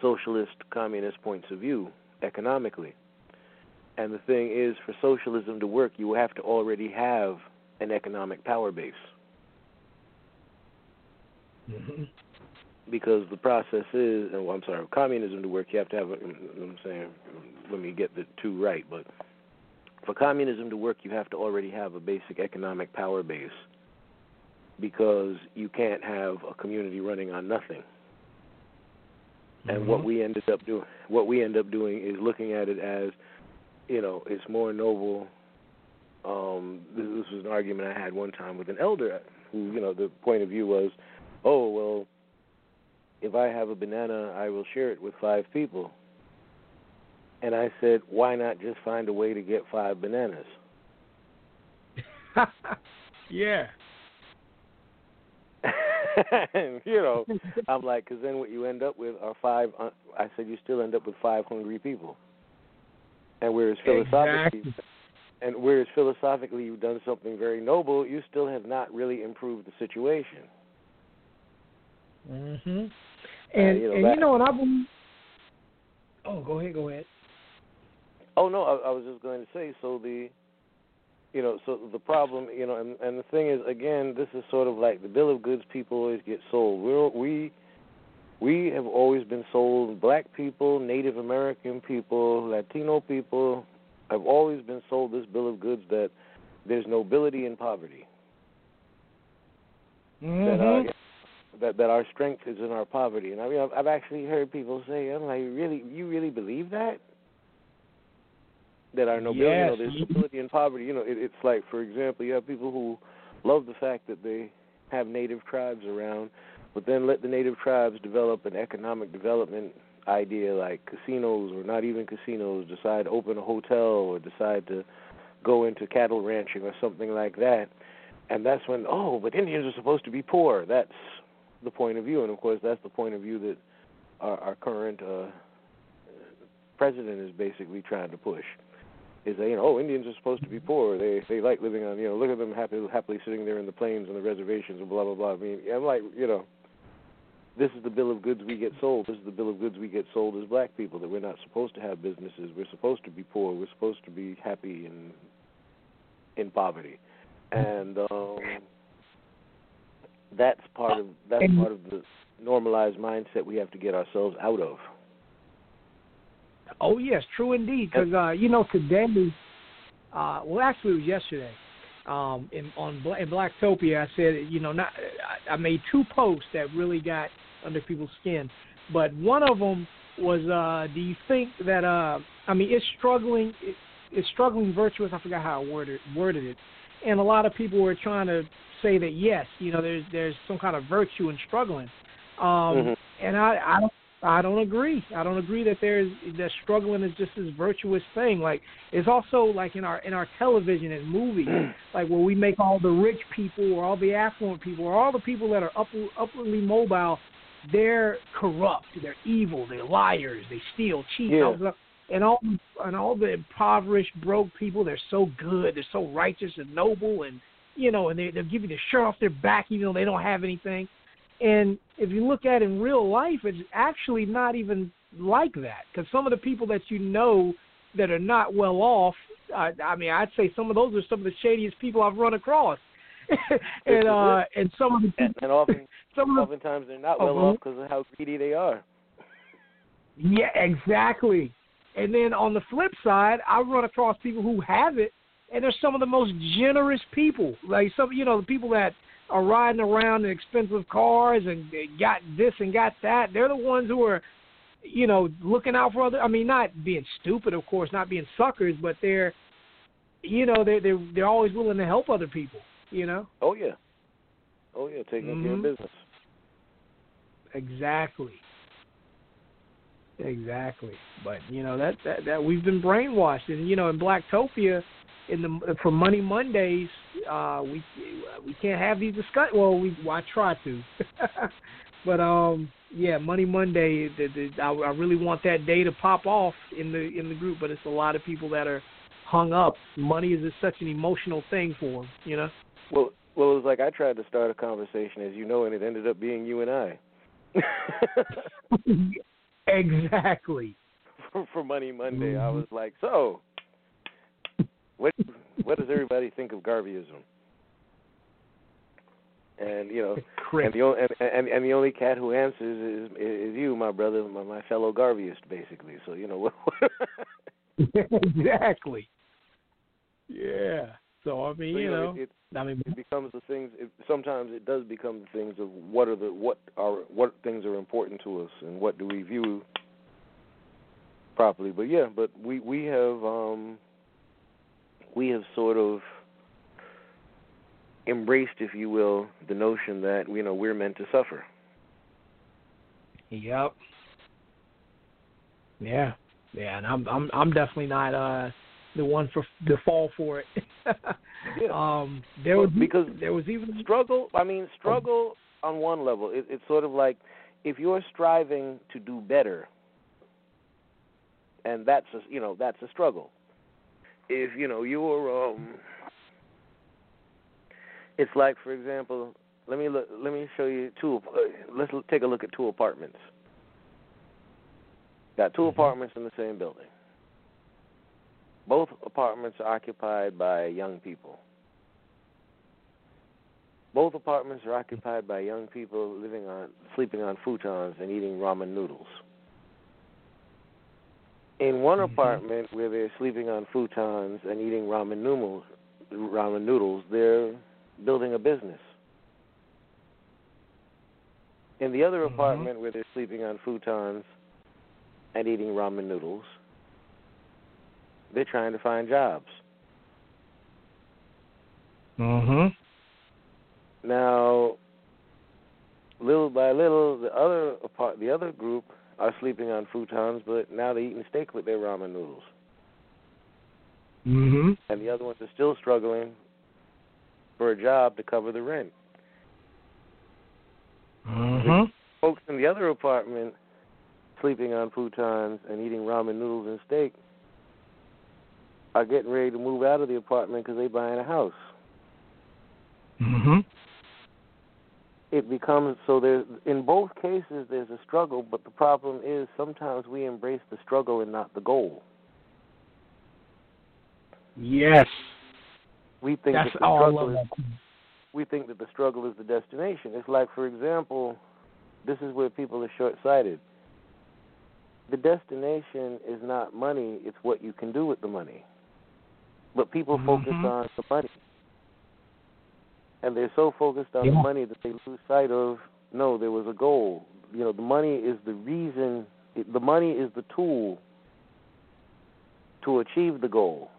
socialist, communist points of view economically. And the thing is, for socialism to work, you have to already have an economic power base hmm because the process is, oh, I'm sorry, communism to work, you have to have, a, I'm saying, let me get the two right, but for communism to work, you have to already have a basic economic power base because you can't have a community running on nothing. And what we ended up doing, what we end up doing is looking at it as, you know, it's more noble. Um, this, this was an argument I had one time with an elder, who, you know, the point of view was, oh well, if I have a banana, I will share it with five people. And I said, why not just find a way to get five bananas? (laughs) yeah. (laughs) and, you know, I'm like, because then what you end up with are five. Uh, I said, you still end up with five hungry people. And whereas philosophically, Exactly. and whereas philosophically you've done something very noble, you still have not really improved the situation. Uh, And you know, and that- you know, and I believe. Oh, go ahead. Go ahead. Oh no, I, I was just going to say. So the, you know, so the problem, you know, and and the thing is, again, this is sort of like the bill of goods people always get sold. We're we. We have always been sold. Black people, Native American people, Latino people have always been sold this bill of goods that there's nobility in poverty. That mm-hmm. our that that our strength is in our poverty. And I mean, I've, I've actually heard people say, "I'm like, really, you really believe that?" That our nobility, you know, there's nobility in poverty. You know, it, it's like, for example, you have people who love the fact that they have native tribes around, but then let the native tribes develop an economic development idea like casinos or not even casinos, decide to open a hotel or decide to go into cattle ranching or something like that. And that's when, oh, but Indians are supposed to be poor. That's the point of view. And of course, that's the point of view that our, our current uh, president is basically trying to push. Is that, you know, oh, Indians are supposed to be poor. They they like living on, you know, look at them happy, happily sitting there in the plains and the reservations and blah, blah, blah. I mean, I'm like, you know, this is the bill of goods we get sold. This is the bill of goods we get sold as black people that we're not supposed to have businesses. We're supposed to be poor. We're supposed to be happy in in poverty. And um that's part of that's part of the normalized mindset we have to get ourselves out of. Oh yes, true indeed. Because uh, you know today, uh, well actually it was yesterday, um, in on Bla- in Blacktopia, I said you know not I, I made two posts that really got under people's skin, but one of them was uh, do you think that uh, I mean it's struggling it, it's struggling virtuous I forgot how I worded worded it, and a lot of people were trying to say that yes you know there's there's some kind of virtue in struggling, um, Mhm. and I I don't. I don't agree. I don't agree that there's that struggling is just this virtuous thing. Like it's also like in our in our television and movies, mm. like where we make all the rich people or all the affluent people or all the people that are up, upwardly mobile, they're corrupt, they're evil, they're liars, they steal, cheat, Yeah. all this stuff. and all and all the impoverished, broke people, they're so good, they're so righteous and noble, and you know, and they they'll give you the shirt off their back even though they don't have anything. And if you look at it in real life, it's actually not even like that. Because some of the people that you know that are not well off, I, I mean, I'd say some of those are some of the shadiest people I've run across. (laughs) and uh, and some of the And, and often, (laughs) some of the oftentimes they're not well go off because of how greedy they are. Yeah, exactly. And then on the flip side, I run across people who have it, and they're some of the most generous people. Like some, you know, the people that are riding around in expensive cars and they got this and got that. They're the ones who are, you know, looking out for other. I mean, not being stupid, of course, not being suckers, but they're, you know, they're they're they're always willing to help other people. You know. Oh yeah, oh yeah, taking care of Mhm. business. Exactly. Exactly. But you know that that, that we've been brainwashed, and you know in Blacktopia, in the for Money Mondays, uh, we we can't have these discuss. Well, we well, I try to, (laughs) but um, yeah, Money Monday. The, the, I, I really want that day to pop off in the in the group, but it's a lot of people that are hung up. Money is just such an emotional thing for them, you know. Well, well, it was like I tried to start a conversation, as you know, and it ended up being you and I. (laughs) exactly. (laughs) for, for Money Monday, I was like, so, what what does everybody think of Garveyism? And you know, and the only and, and and the only cat who answers is is you, my brother, my, my fellow Garveyist, basically. So you know (laughs) (laughs) exactly. Yeah. So I mean, so, you know, it, it, I mean, it becomes the things. It, sometimes it does become the things of what are the what are what things are important to us and what do we view properly. But yeah, but we we have um we have sort of embraced, if you will, the notion that you know we're meant to suffer. Yep. Yeah. Yeah, and I'm I'm I'm definitely not uh the one for to fall for it. (laughs) Yeah. Um there was because there was even struggle i mean struggle on one level it, it's sort of like if you're striving to do better and that's a you know that's a struggle if you know you're um it's like for example let me look let me show you two uh, let's take a look at two apartments. Got 2 apartments in the same building. Both apartments are occupied by young people. Both apartments are occupied by young people living on sleeping on futons and eating ramen noodles. In one apartment where they're sleeping on futons and eating ramen noodles, ramen noodles, they're building a business. In the other Mhm. apartment where they're sleeping on futons and eating ramen noodles, they're trying to find jobs. Mhm. Now, little by little, the other apart, the other group are sleeping on futons, but now they're eating steak with their ramen noodles, Mhm. and the other ones are still struggling for a job to cover the rent. Mhm. Folks in the other apartment sleeping on futons and eating ramen noodles and steak are getting ready to move out of the apartment because they're buying a house. Mhm. It becomes so there's in both cases there's a struggle but the problem is sometimes we embrace the struggle and not the goal Yes. we think That's that the struggle is that. we think that the struggle is the destination. It's like, for example, this is where people are short-sighted. The destination is not money; it's what you can do with the money. But people focus Mhm. on the money, and they're so focused on the money that they lose sight of no, there was a goal. You know, the money is the reason. The money is the tool to achieve the goal.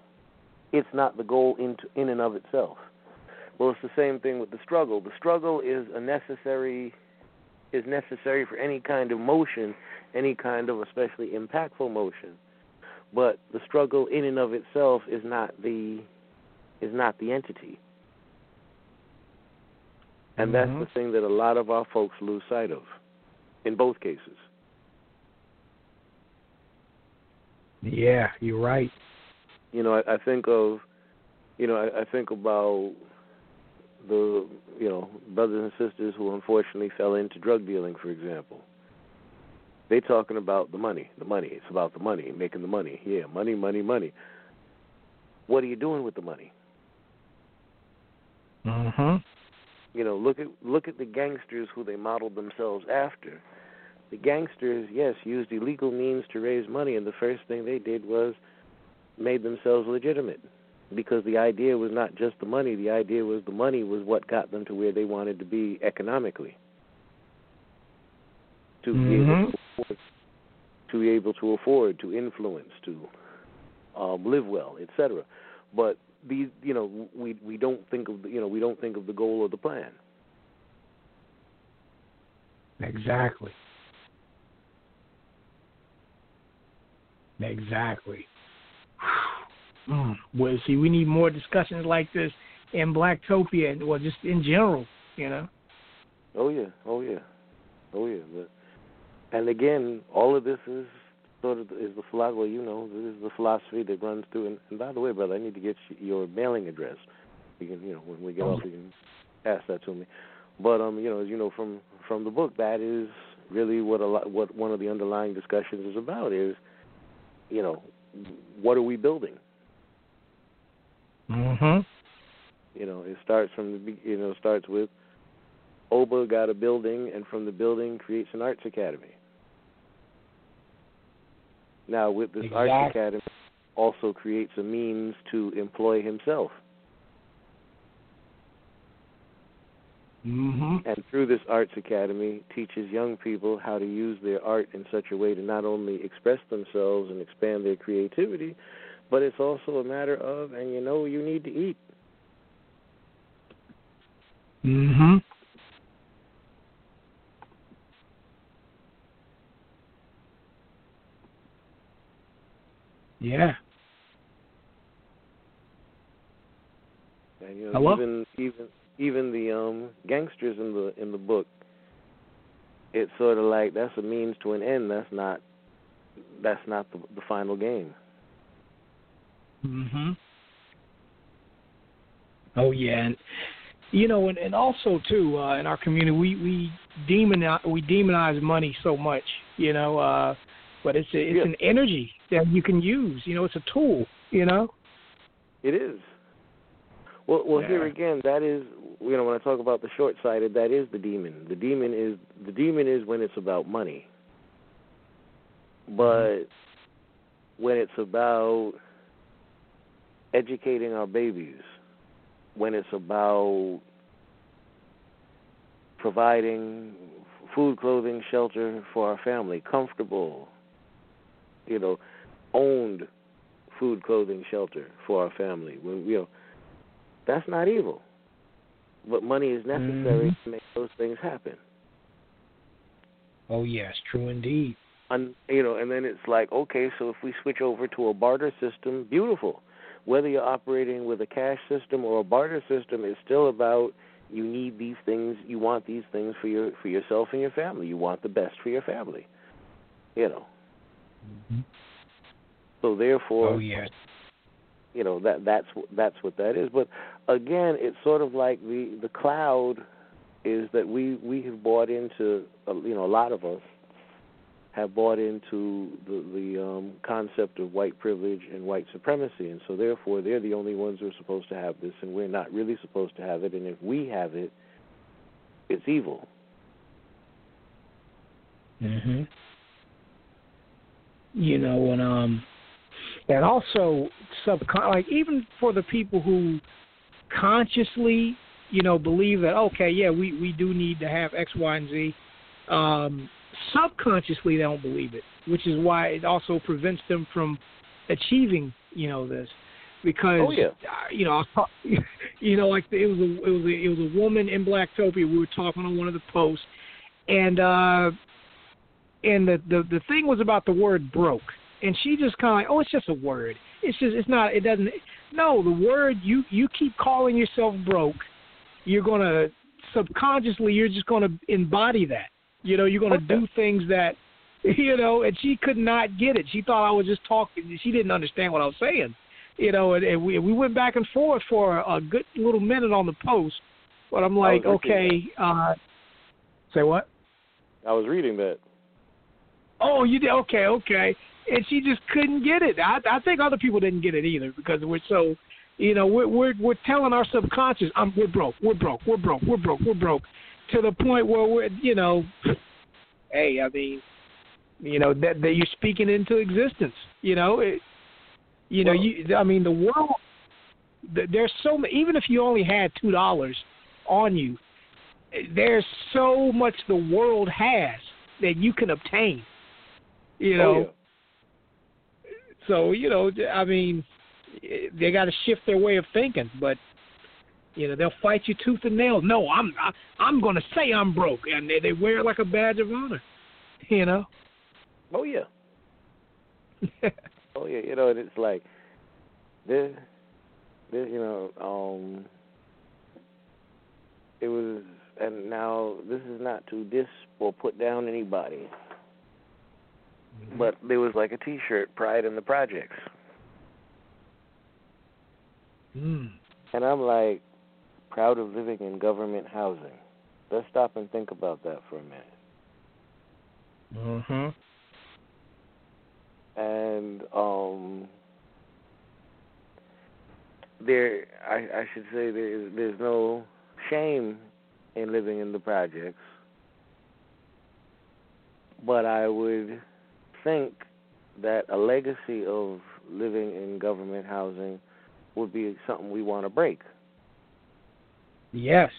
It's not the goal in in and of itself. Well, it's the same thing with the struggle. The struggle is a necessary is necessary for any kind of motion, any kind of especially impactful motion. But the struggle in and of itself is not the is not the entity. And that's Mhm. the thing that a lot of our folks lose sight of in both cases. Yeah, you're right. you know, I, I think of, you know, I, I think about the, you know, brothers and sisters who unfortunately fell into drug dealing, for example. They talking about the money, the money. It's about the money, making the money. Yeah, money, money, money. What are you doing with the money? Mhm. You know, look at look at the gangsters who they modeled themselves after. The gangsters, yes, used illegal means to raise money, and the first thing they did was made themselves legitimate because the idea was not just the money. The idea was the money was what got them to where they wanted to be economically. To be able Mhm. to afford, to be able to afford, to influence, to um, live well, etc. But these, you know, we we don't think of you know we don't think of the goal or the plan. Exactly. Exactly. (sighs) Mm. Well, see, we need more discussions like this in Blacktopia, and well, just in general, you know. Oh yeah, oh yeah, oh yeah. But, and again, all of this is sort of is the philosophy. Well, you know, this is the philosophy that runs through. And, and by the way, brother, I need to get you- your mailing address. You can, you know, when we get off, you can pass that to me. But um, you know, as you know from from the book, that is really what a lot, what one of the underlying discussions is about. Is, you know, what are we building? Mhm. You know, it starts from the you know starts with Oba got a building, and from the building creates an arts academy. Now, with this arts academy, also creates a means to employ himself, Mhm. and through this arts academy, teaches young people how to use their art in such a way to not only express themselves and expand their creativity, but it's also a matter of, and you know, you need to eat. Mhm. Yeah. And you know, Hello? even even even the um gangsters in the in the book, it's sort of like that's a means to an end. That's not that's not the the final game. Mhm. Oh yeah, and you know, and, and also too uh, in our community, we we demonize we demonize money so much, you know. uh But it's a, it's Yeah. an energy that you can use. You know, it's a tool. You know. It is. Well, well, here again, that is you know when I talk about the short-sighted, that is the demon. The demon is the demon is when it's about money. Mm-hmm. But when it's about educating our babies, when it's about providing food, clothing, shelter for our family, comfortable, you know, owned food, clothing, shelter for our family. When you know, that's not evil, but money is necessary Mhm. to make those things happen. Oh yes, true indeed. And you know, and then it's like, okay, so if we switch over to a barter system, beautiful. Whether you're operating with a cash system or a barter system, it's still about you need these things, you want these things for your for yourself and your family. You want the best for your family. You know. Mhm. So therefore, Oh yes. you know that that's that's what that is. But again, it's sort of like the the cloud is that we we have bought into uh, you know a lot of us have bought into the the um, concept of white privilege and white supremacy, and so therefore they're the only ones who are supposed to have this, and we're not really supposed to have it. And if we have it, it's evil. Mhm. You know, and um, and also subcon like even for the people who consciously, you know, believe that okay, yeah, we we do need to have X, Y, and Z. Um, subconsciously, they don't believe it, which is why it also prevents them from achieving, you know, this. Because Oh, yeah. uh, you know, (laughs) you know, like it was a it was a it was a woman in Blacktopia. We were talking on one of the posts, and uh, and the the the thing was about the word broke, and she just kind of like, oh, it's just a word. It's just it's not. It doesn't. No, the word you you keep calling yourself broke, you're gonna subconsciously you're just gonna embody that. You know, you're gonna do things that. (laughs) You know, and she could not get it. She thought I was just talking. She didn't understand what I was saying. You know, and, and we we went back and forth for a good little minute on the post. But I'm like, okay, uh, say what? I was reading that. Oh, you did? Okay, okay. And she just couldn't get it. I, I think other people didn't get it either because we're so, you know, we're we're we're telling our subconscious, I'm we're broke, we're broke, we're broke, we're broke, we're broke, to the point where we're, you know, hey, I mean, you know that that you're speaking into existence. You know, it, you know, Well- you. I mean, the world. There's so ma- even if you only had two dollars on you, eh, there's so much the world has that you can obtain. You know, oh, yeah. so you know, I mean, they got to shift their way of thinking, but you know, they'll fight you tooth and nail. No, I'm I, I'm going to say I'm broke, and they they wear it like a badge of honor. You know. Oh yeah. (laughs) Oh yeah, you know, and it's like this, this, you know, um, it was, and now this is not to diss or put down anybody, but there was like a T-shirt, "Pride in the Projects," mm. and I'm like, proud of living in government housing. Let's stop and think about that for a minute. Mhm. and um there I, I should say there's there's no shame in living in the projects but I would think that a legacy of living in government housing would be something we want to break Yes.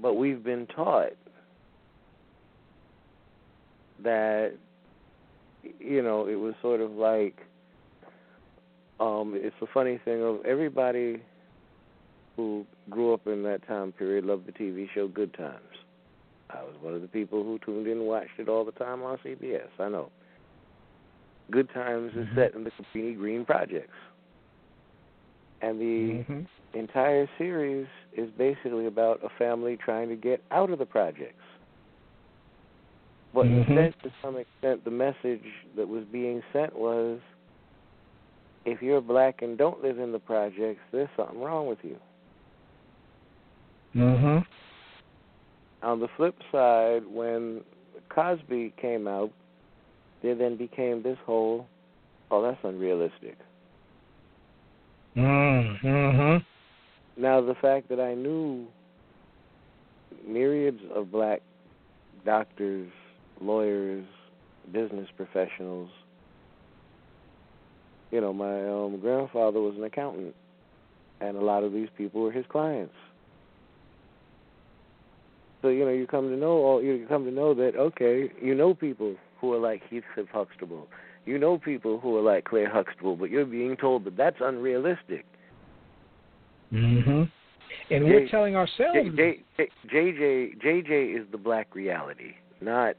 but we've been taught that you know it was sort of like um it's a funny thing of everybody who grew up in that time period loved the TV show Good Times. I was one of the people who tuned in and watched it all the time on CBS. I know. Good Times is set in the Cabrini Green projects. And the Mhm. entire series is basically about a family trying to get out of the projects. But Mhm. instead, to some extent, the message that was being sent was if you're black and don't live in the projects, there's something wrong with you. Mhm. On the flip side, when Cosby came out, there then became this whole, oh, that's unrealistic. Mm-hmm. Now, the fact that I knew myriads of black doctors, lawyers, business professionals, you know, my um, grandfather was an accountant, and a lot of these people were his clients. So you know, you come to know all you come to know that okay, you know people who are like Heathcliff Huxtable, you know people who are like Claire Huxtable, but you're being told that that's unrealistic. Mm-hmm. And Jay- we're telling J, ourselves. J, J, JJ JJ is the black reality, not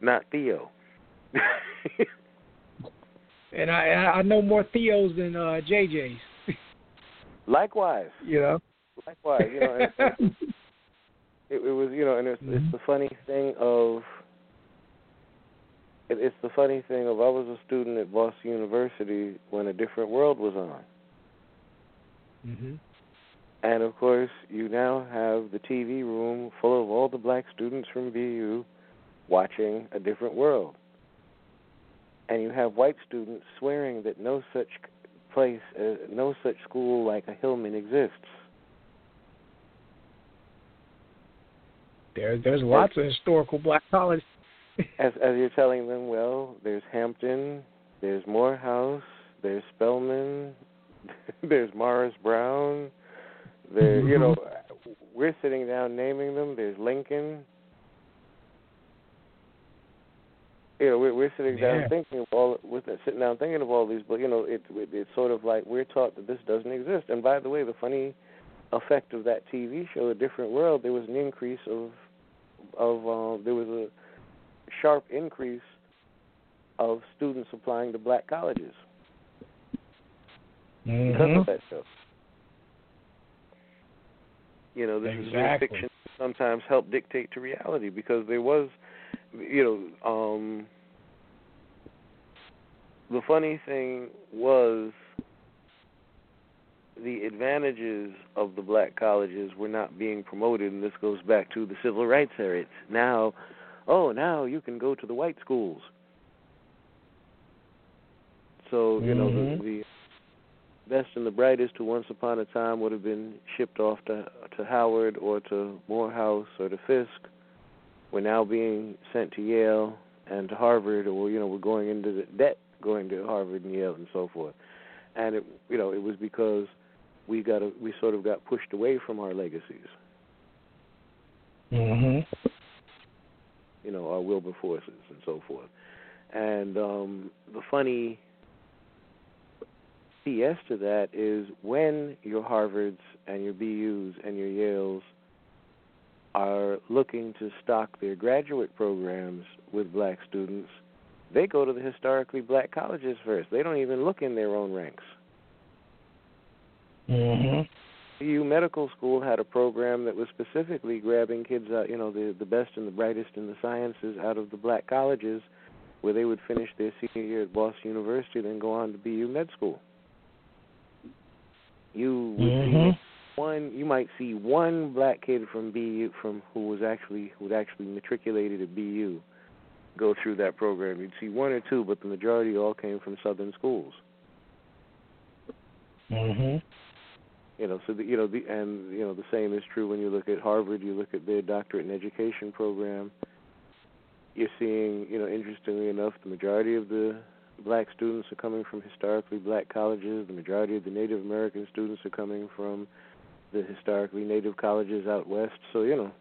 not Theo. (laughs) And I I know more Theos than uh JJs. (laughs) Likewise, You know. likewise, you know, (laughs) it, it was you know, and it's, it's the funny thing of it's the funny thing of I was a student at Boston University when a different world was on. Mhm. And of course, you now have the TV room full of all the black students from BU watching a different world. And you have white students swearing that no such place, uh, no such school like a Hillman exists. There, there's lots of historical black colleges. As as you're telling them, well, there's Hampton, there's Morehouse, there's Spelman, (laughs) there's Morris Brown, there you know we're sitting down naming them. There's Lincoln. You know, we're we're sitting down Yeah. thinking of all with sitting down thinking of all these, but you know, it, it it's sort of like we're taught that this doesn't exist. And by the way, the funny effect of that TV show, A Different World, there was an increase of of uh, there was a sharp increase of students applying to black colleges because Mhm. of that show. You know, this is fiction sometimes help dictate to reality because there was, you know, um, the funny thing was the advantages of the black colleges were not being promoted, and this goes back to the civil rights era. It's now, oh, now you can go to the white schools. So you know Mhm. the, the best and the brightest who once upon a time would have been shipped off to to Howard or to Morehouse or to Fisk were now being sent to Yale and to Harvard or you know we're going into the debt going to Harvard and Yale and so forth. And it you know it was because we got a, we sort of got pushed away from our legacies. Mhm. You know, our Wilberforces and so forth. And um, the funny PS to that is when your Harvards and your BUs and your Yales are looking to stock their graduate programs with black students, they go to the historically black colleges first. They don't even look in their own ranks. Mhm. BU Medical School had a program that was specifically grabbing kids out, you know, the the best and the brightest in the sciences out of the black colleges, where they would finish their senior year at Boston University, then go on to BU Med School. You Mhm. one, you might see one black kid from BU from who was actually who actually matriculated at BU go through that program. You'd see one or two, but the majority all came from Southern schools. Mhm. You know so the, you know the and you know the same is true when you look at Harvard you look at their doctorate in education program. You're seeing you know interestingly enough the majority of the black students are coming from historically black colleges. The majority of the native american students are coming from the historically native colleges out west. So you know.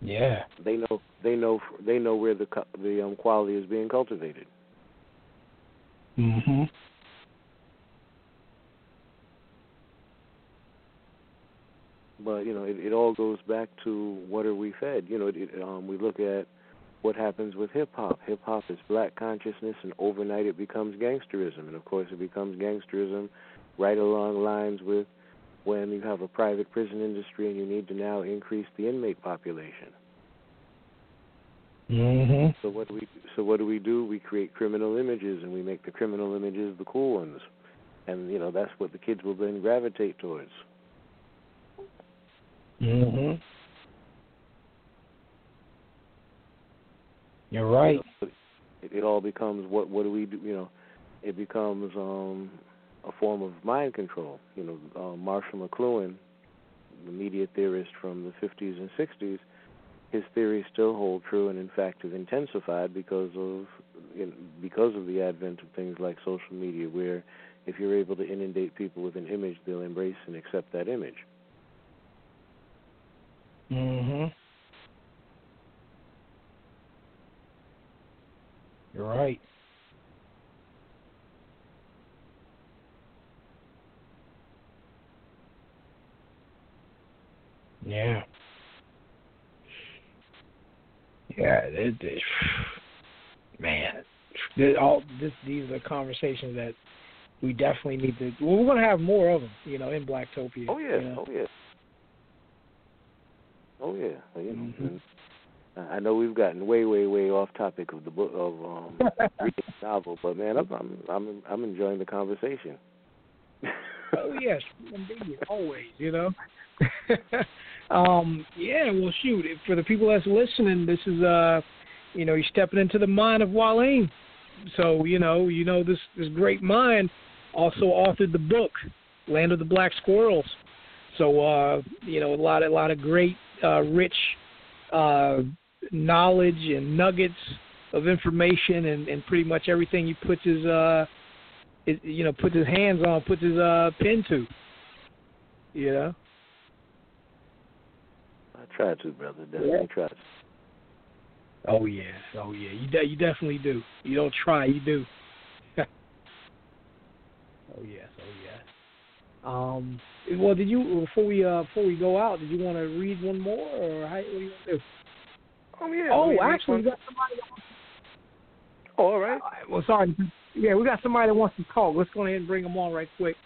Yeah. they know they know they know where the the um quality is being cultivated. Mhm. But you know it, it all goes back to what are we fed? You know it, um we look at what happens with hip hop. Hip hop is black consciousness and overnight it becomes gangsterism. And of course it becomes gangsterism right along lines with when you have a private prison industry and you need to now increase the inmate population. Mm-hmm. so what do we so what do we do? We create criminal images and we make the criminal images the cool ones. And you know that's what the kids will then gravitate towards Mhm. You're right. it, it all becomes what what do we do you know it becomes um a form of mind control you know uh, marshall mcluhan the media theorist from the 50s and 60s his theories still hold true and in fact have intensified because of because of the advent of things like social media where if you're able to inundate people with an image they'll embrace and accept that image Mhm. You're right. Yeah. Yeah, it, it, man, Th- all this these are conversations that we definitely need to. Well, we're gonna have more of them, you know, in Blacktopia. Oh yeah, you know? oh yeah, oh yeah. You know, Mhm. I know we've gotten way, way, way off topic of the book of um, (laughs) reading the novel, but man, I'm I'm I'm, I'm enjoying the conversation. oh (laughs) yes, indeed, always. You know. (laughs) um, yeah. Well, shoot. For the people that's listening, this is uh, you know, you're stepping into the mind of Mwalim. So you know, you know this this great mind also authored the book Land of the Black Squirrels. So uh, you know, a lot a lot of great, uh, rich uh, knowledge and nuggets of information, and, and pretty much everything he puts his uh, his, you know puts his hands on, puts his uh, pen to. You know. I try to, brother. Definitely try to. Oh yeah, oh yeah. You de- you definitely do. You don't try, you do. (laughs) oh yes, oh yes. Um. Well, did you before we uh before we go out? Did you want to read one more, or how, what do you want to do? Oh yeah. oh, we- we actually, we got somebody. That wants, Oh, all right. well, sorry. Yeah, we got somebody that wants to talk. Let's go ahead and bring them on right quick.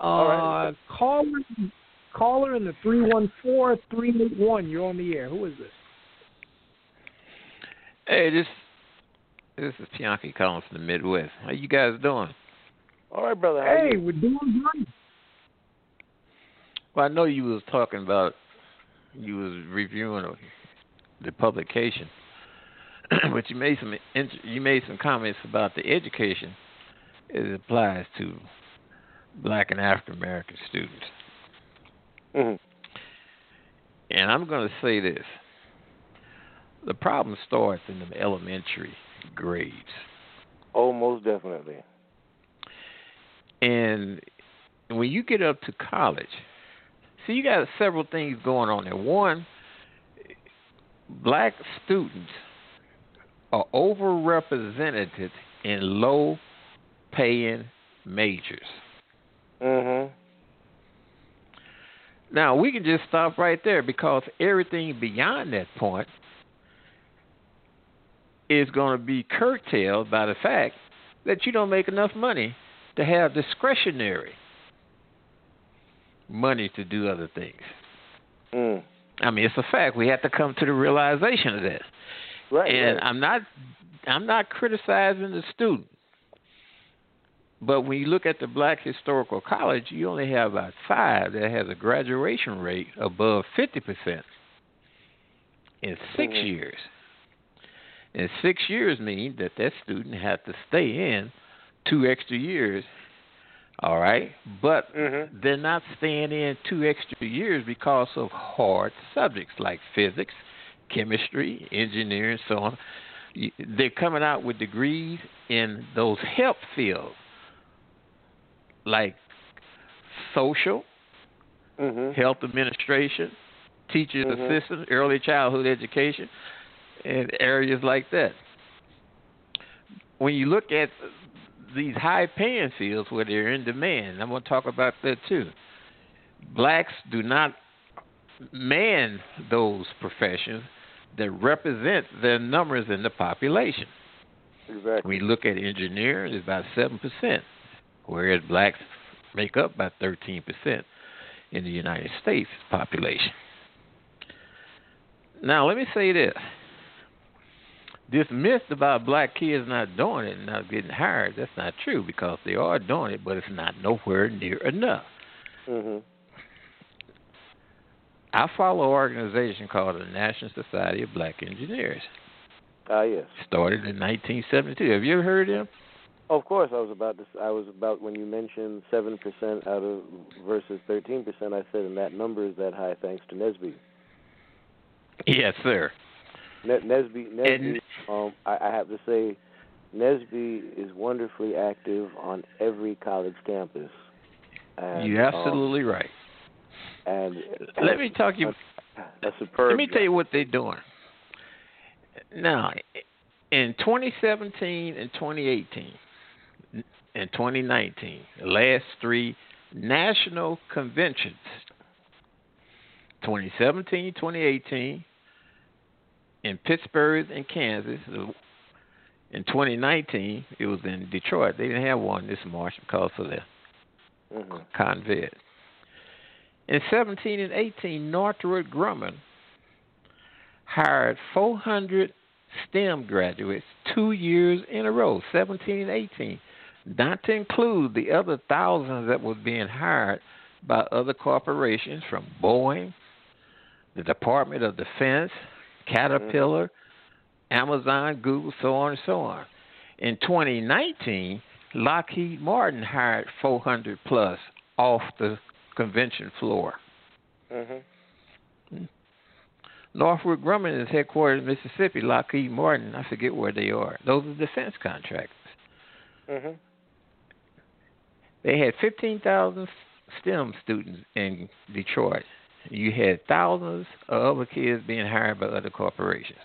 Uh, All right. caller, caller in the three one four three eight one. You're on the air. Who is this? Hey, this this is Pianki calling from the Midwest. How you guys doing? All right, brother. How Hey, you? we're doing great. Well, I know you was talking about you was reviewing the publication, (clears throat) but you made some you made some comments about the education it applies to Black and African American students, Mhm. and I'm going to say this: the problem starts in the elementary grades. Oh, most definitely. And when you get up to college, see, you got several things going on there. One, black students are overrepresented in low paying majors. Mhm. Now, we can just stop right there because everything beyond that point is going to be curtailed by the fact that you don't make enough money to have discretionary money to do other things. Mm. I mean, it's a fact. We have to come to the realization of this. Right. and right. I'm not I'm not criticizing the student. But when you look at the Black Historical College, you only have about five that has a graduation rate above fifty percent in 6 Mhm. years. And six years means that that student had to stay in two extra years. All right, but Mhm. they're not staying in two extra years because of hard subjects like physics, chemistry, engineering, so on. They're coming out with degrees in those help fields like social, Mhm. health administration, teacher's Mhm. assistant, early childhood education, and areas like that. When you look at these high paying fields where they're in demand, I'm going to talk about that too. Blacks do not man those professions that represent their numbers in the population. Exactly. You look at engineering, it's about seven percent, whereas blacks make up about thirteen percent in the United States population. Now, let me say this: this myth about black kids not doing it and not getting hired—that's not true because they are doing it, but it's not nowhere near enough. Mhm. I follow an organization called the National Society of Black Engineers. Ah, yes. Started in 1972. Have you ever heard of them? Of course, I was about to. I was about when you mentioned seven percent out of versus thirteen percent. I said, and that number is that high thanks to NSBE. Yes, sir. Ne- NSBE, NSBE. Um, I, I have to say, NSBE is wonderfully active on every college campus. And, You're um, absolutely right. and Let me talk you. a superb. Let me tell you what they're doing. Now, in 2017 and 2018 and 2019, the last three national conventions, 2017, 2018, in Pittsburgh and Kansas. In 2019, it was in Detroit. They didn't have one this March because of the Mhm. convent. In 17 and 18, Northrop Grumman hired 400 STEM graduates two years in a row, 17 and 18. not to include the other thousands that were being hired by other corporations from Boeing, the Department of Defense, Caterpillar, Amazon, Google, so on and so on. In 2019, Lockheed Martin hired 400 plus off the convention floor. Mhm. Northrop Grumman is headquartered in Mississippi. Lockheed Martin, I forget where they are. Those are defense contractors. Mhm. They had 15,000 STEM students in Detroit. You had thousands of other kids being hired by other corporations.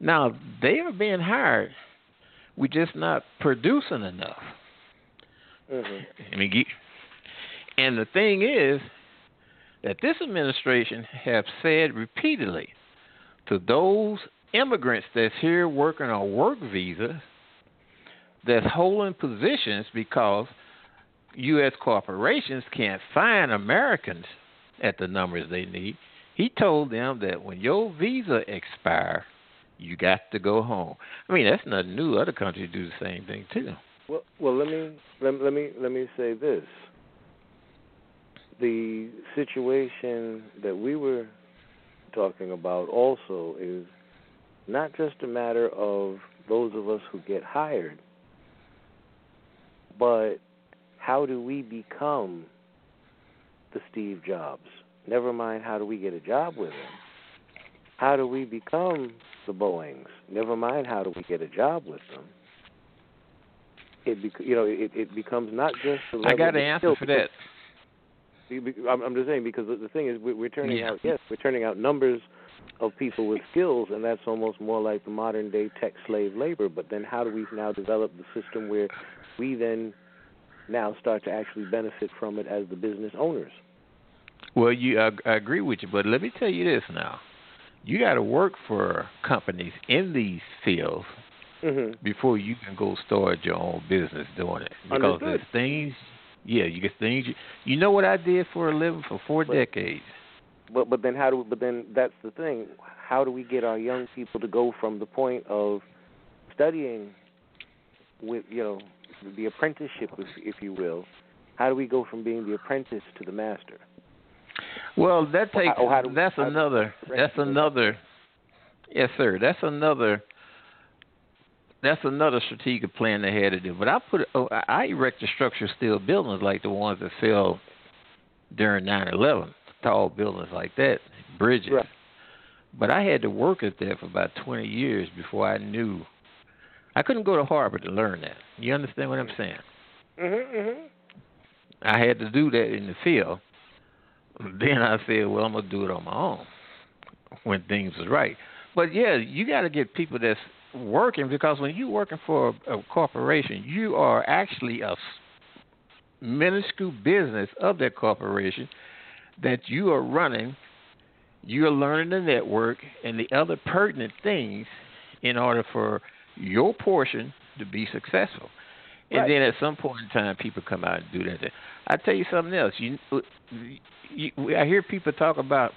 Now, they are being hired. We're just not producing enough. Mhm. I mean, and the thing is that this administration have said repeatedly to those immigrants that's here working on work visas that's holding positions because U.S. corporations can't find Americans at the numbers they need. He told them that when your visa expire, you got to go home. I mean, that's nothing new. Other countries do the same thing too. Well, well, let me let, let me let me say this. The situation that we were talking about also is not just a matter of those of us who get hired, but how do we become the Steve Jobs? Never mind how do we get a job with him. How do we become the Boeings? Never mind how do we get a job with them. It bec- you know it, it becomes not just the I got an answer for that. I'm, just saying because the, thing is we're, we're turning Yeah. out yes we're turning out numbers of people with skills and that's almost more like the modern day tech slave labor. But then how do we now develop the system where we then now start to actually benefit from it as the business owners? Well, you I, I agree with you, but let me tell you this now. You got to work for companies in these fields hmm before you can go start your own business doing it. Because Understood. there's things, yeah, you get things. You, you know what I did for a living for four But- decades. But but then how do but then that's the thing. How do we get our young people to go from the point of studying with you know the apprenticeship, if, if you will? How do we go from being the apprentice to the master? Well, that Well, takes how- how do- that's how another that's another yes, sir. That's another that's another strategic plan they had to do. But I put oh, I I erected structural steel buildings like the ones that fell during nine eleven, tall buildings like that, bridges. Right. But I had to work at that for about twenty years before I knew. I couldn't go to Harvard to learn that. You understand what I'm saying? Mhm. Mhm. I had to do that in the field. (laughs) Then I said, well, I'm gonna do it on my own when things was right. But yeah, you got to get people that's working because when you're working for a, a corporation, you are actually a minuscule business of that corporation that you are running. You're learning the network and the other pertinent things in order for your portion to be successful. And then at some point in time, people come out and do that. I tell you something else. You, you, I hear people talk about,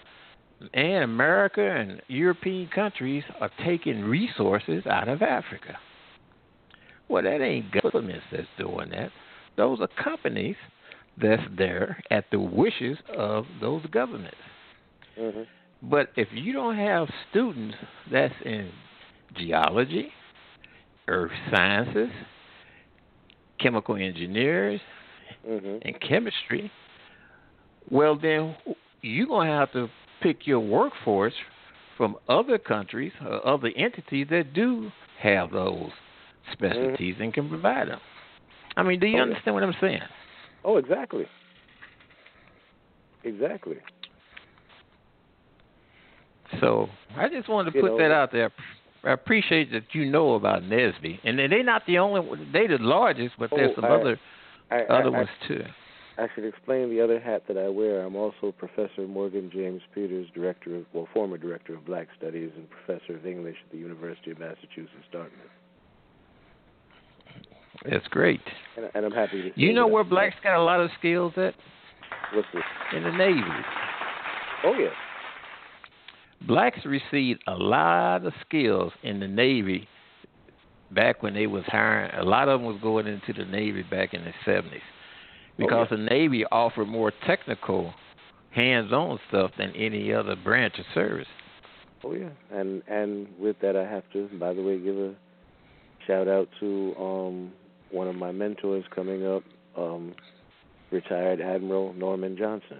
and America and European countries are taking resources out of Africa. Well, that ain't governments that's doing that. Those are companies that's there at the wishes of those governments. Mhm. But if you don't have students that's in geology, earth sciences, chemical engineers, Mhm. and chemistry, well, then you're going to have to pick your workforce from other countries or other entities that do have those specialties and can provide them. I mean, do you Oh, understand what I'm saying? Oh, exactly. Exactly. So I just wanted to You put know- that out there. I appreciate that you know about NSBE, and they're not the only one. They're the largest, but there's Oh, some I- other I, other I, ones too. I, should explain the other hat that I wear. I'm also Professor Morgan James Peters, director of, well, former director of Black Studies and professor of English at the University of Massachusetts, Dartmouth. That's great. And, and I'm happy to. You know where blacks got a lot of skills at? What's this? In the Navy. Oh yeah. Blacks received a lot of skills in the Navy back when they was hiring. A lot of them was going into the Navy back in the seventies because the Navy offered more technical, hands-on stuff than any other branch of service. Oh yeah, and and with that, I have to, by the way, give a shout out to um one of my mentors coming up, um, retired Admiral Norman Johnson,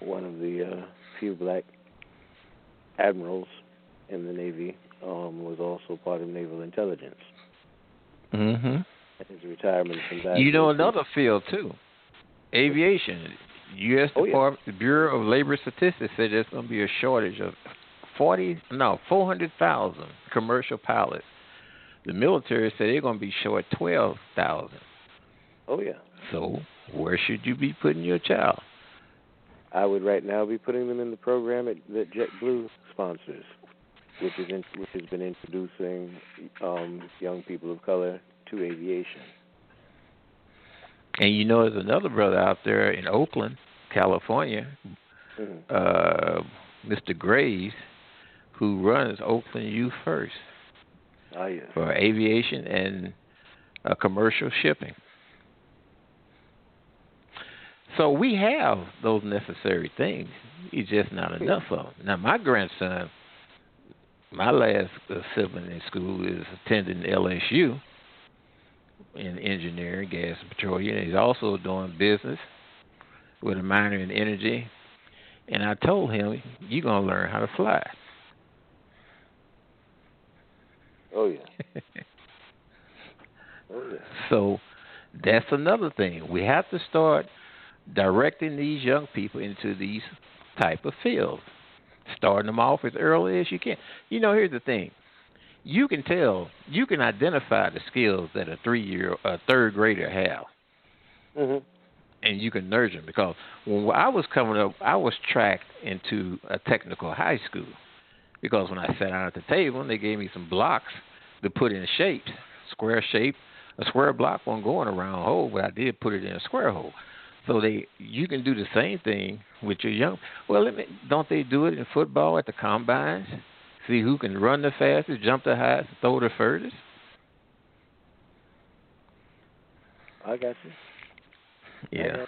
one of the uh, few black admirals in the Navy, um, was also part of naval intelligence. Mm-hmm. His retirement from that. You know another field too, aviation. U.S. Oh, yeah. Department Bureau of Labor Statistics said there's going to be a shortage of forty, no, four hundred thousand commercial pilots. The military said they're going to be short twelve thousand. Oh yeah, So where should you be putting your child? I would right now be putting them in the program at, that JetBlue sponsors, which is in, which has been introducing um, young people of color to aviation. And you know, there's another brother out there in Oakland, California, Mhm. uh, Mr. Graves, who runs Oakland Youth First Ah for aviation and uh, commercial shipping. So we have those necessary things. It's just not enough of them. Now, my grandson, my last uh, sibling in school is attending LSU in engineering, gas and petroleum. He's also doing business with a minor in energy. And I told him, you're going to learn how to fly. Oh yeah. (laughs) Oh yeah. So that's another thing. We have to start directing these young people into these type of fields, starting them off as early as you can. You know, here's the thing: you can tell, you can identify the skills that a three-year, a third grader have, Mhm. and you can nurture them. Because when I was coming up, I was tracked into a technical high school. Because when I sat down at the table, and they gave me some blocks to put in shapes, square shape. A square block won't go in a round hole, but I did put it in a square hole. So they, you can do the same thing with your young. Well, let me, don't they do it in football at the combines? See who can run the fastest, jump the highest, throw the furthest. I got you. Yeah.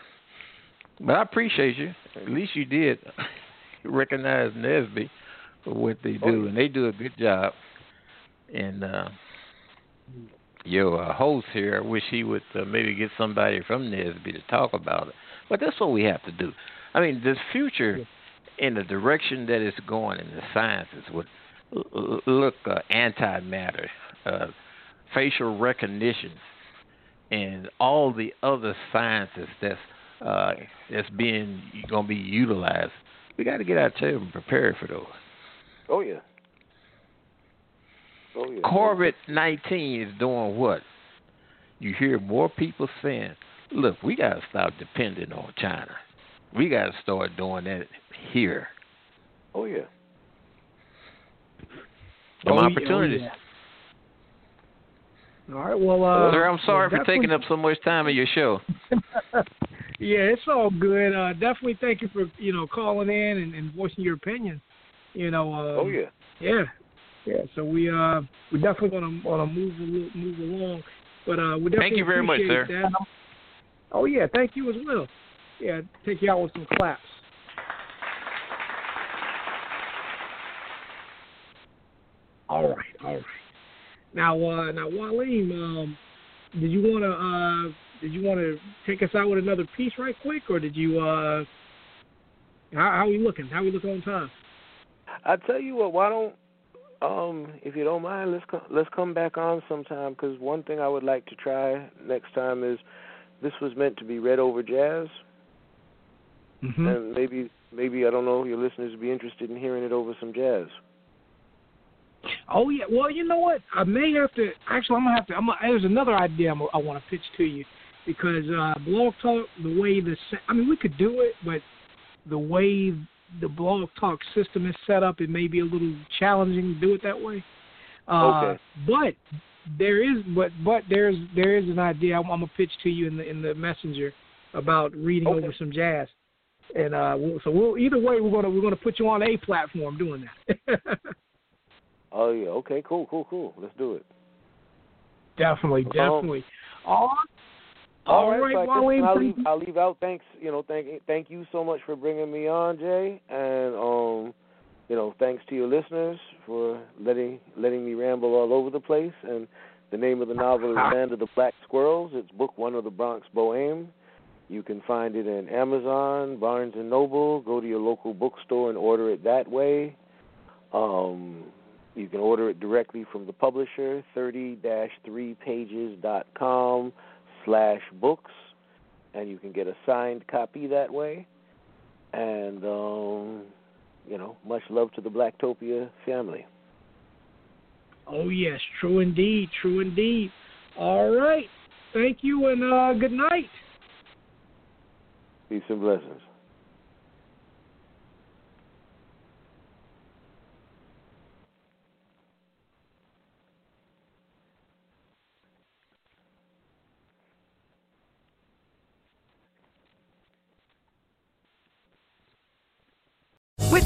But I appreciate you. At least you did (laughs) recognize NSBE for what they do, Oh, yeah. and they do a good job. And uh, your uh, host here, I wish he would uh, maybe get somebody from NSBE to talk about it. But that's what we have to do. I mean, this future in the direction that it's going in the sciences would look uh, antimatter, uh, facial recognition, and all the other sciences that's uh, that's being going to be utilized. We got to get our children prepared for those. Oh yeah. Oh yeah. COVID nineteen is doing what? You hear more people saying, "Look, we got to stop depending on China. We got to start doing that here." Oh yeah. Some Oh, yeah, oh, opportunities. yeah. All right. Well, uh, Sir, I'm sorry well, for taking up so much time of your show. (laughs) yeah, it's all good. Uh, definitely thank you for you know calling in and, and voicing your opinion. You know. Uh, Oh yeah. Yeah. Yeah. So we uh we definitely gonna wanna move move along, but uh we definitely Thank you very much, sir. that. Oh yeah, thank you as well. Yeah, take you out with some claps. All right, all right. Now, uh, now, Mwalim, um, did you want to uh, did you want to take us out with another piece right quick, or did you? Uh, how, how we looking? How we looking on time? I tell you what. Why don't um, if you don't mind, let's co- let's come back on sometime. Because one thing I would like to try next time is this was meant to be read over jazz, Mm-hmm. and maybe maybe I don't know your listeners would be interested in hearing it over some jazz. Oh yeah. Well, you know what? I may have to. Actually, I'm gonna have to. I'm. Gonna, there's another idea I'm, I want to pitch to you because uh, blog talk, the way the, sa- I mean, we could do it, but the way the blog talk system is set up, it may be a little challenging to do it that way. Uh, Okay. But there is, but but there's there is an idea I'm, I'm gonna pitch to you in the in the messenger about reading Okay. over some jazz. And uh, we'll, so we'll either way we're gonna we're gonna put you on a platform doing that. (laughs) Oh yeah. Okay. Cool. Cool. Cool. Let's do it. Definitely, Um, definitely. All, All all right. right, so I guess Mwalim. I'll leave. I'll leave out. Thanks. You know. Thank. Thank you so much for bringing me on, Jay. And um, you know, thanks to your listeners for letting letting me ramble all over the place. And the name of the novel is Land of the Black Squirrels. It's book one of the Bronx Bohème. You can find it in Amazon, Barnes and Noble. Go to your local bookstore and order it that way. Um, you can order it directly from the publisher, 30-3pages.com slash books, and you can get a signed copy that way. And, um, you know, much love to the Blacktopia family. Oh yes, true indeed, true indeed. All right. Thank you and uh good night. Peace and blessings. With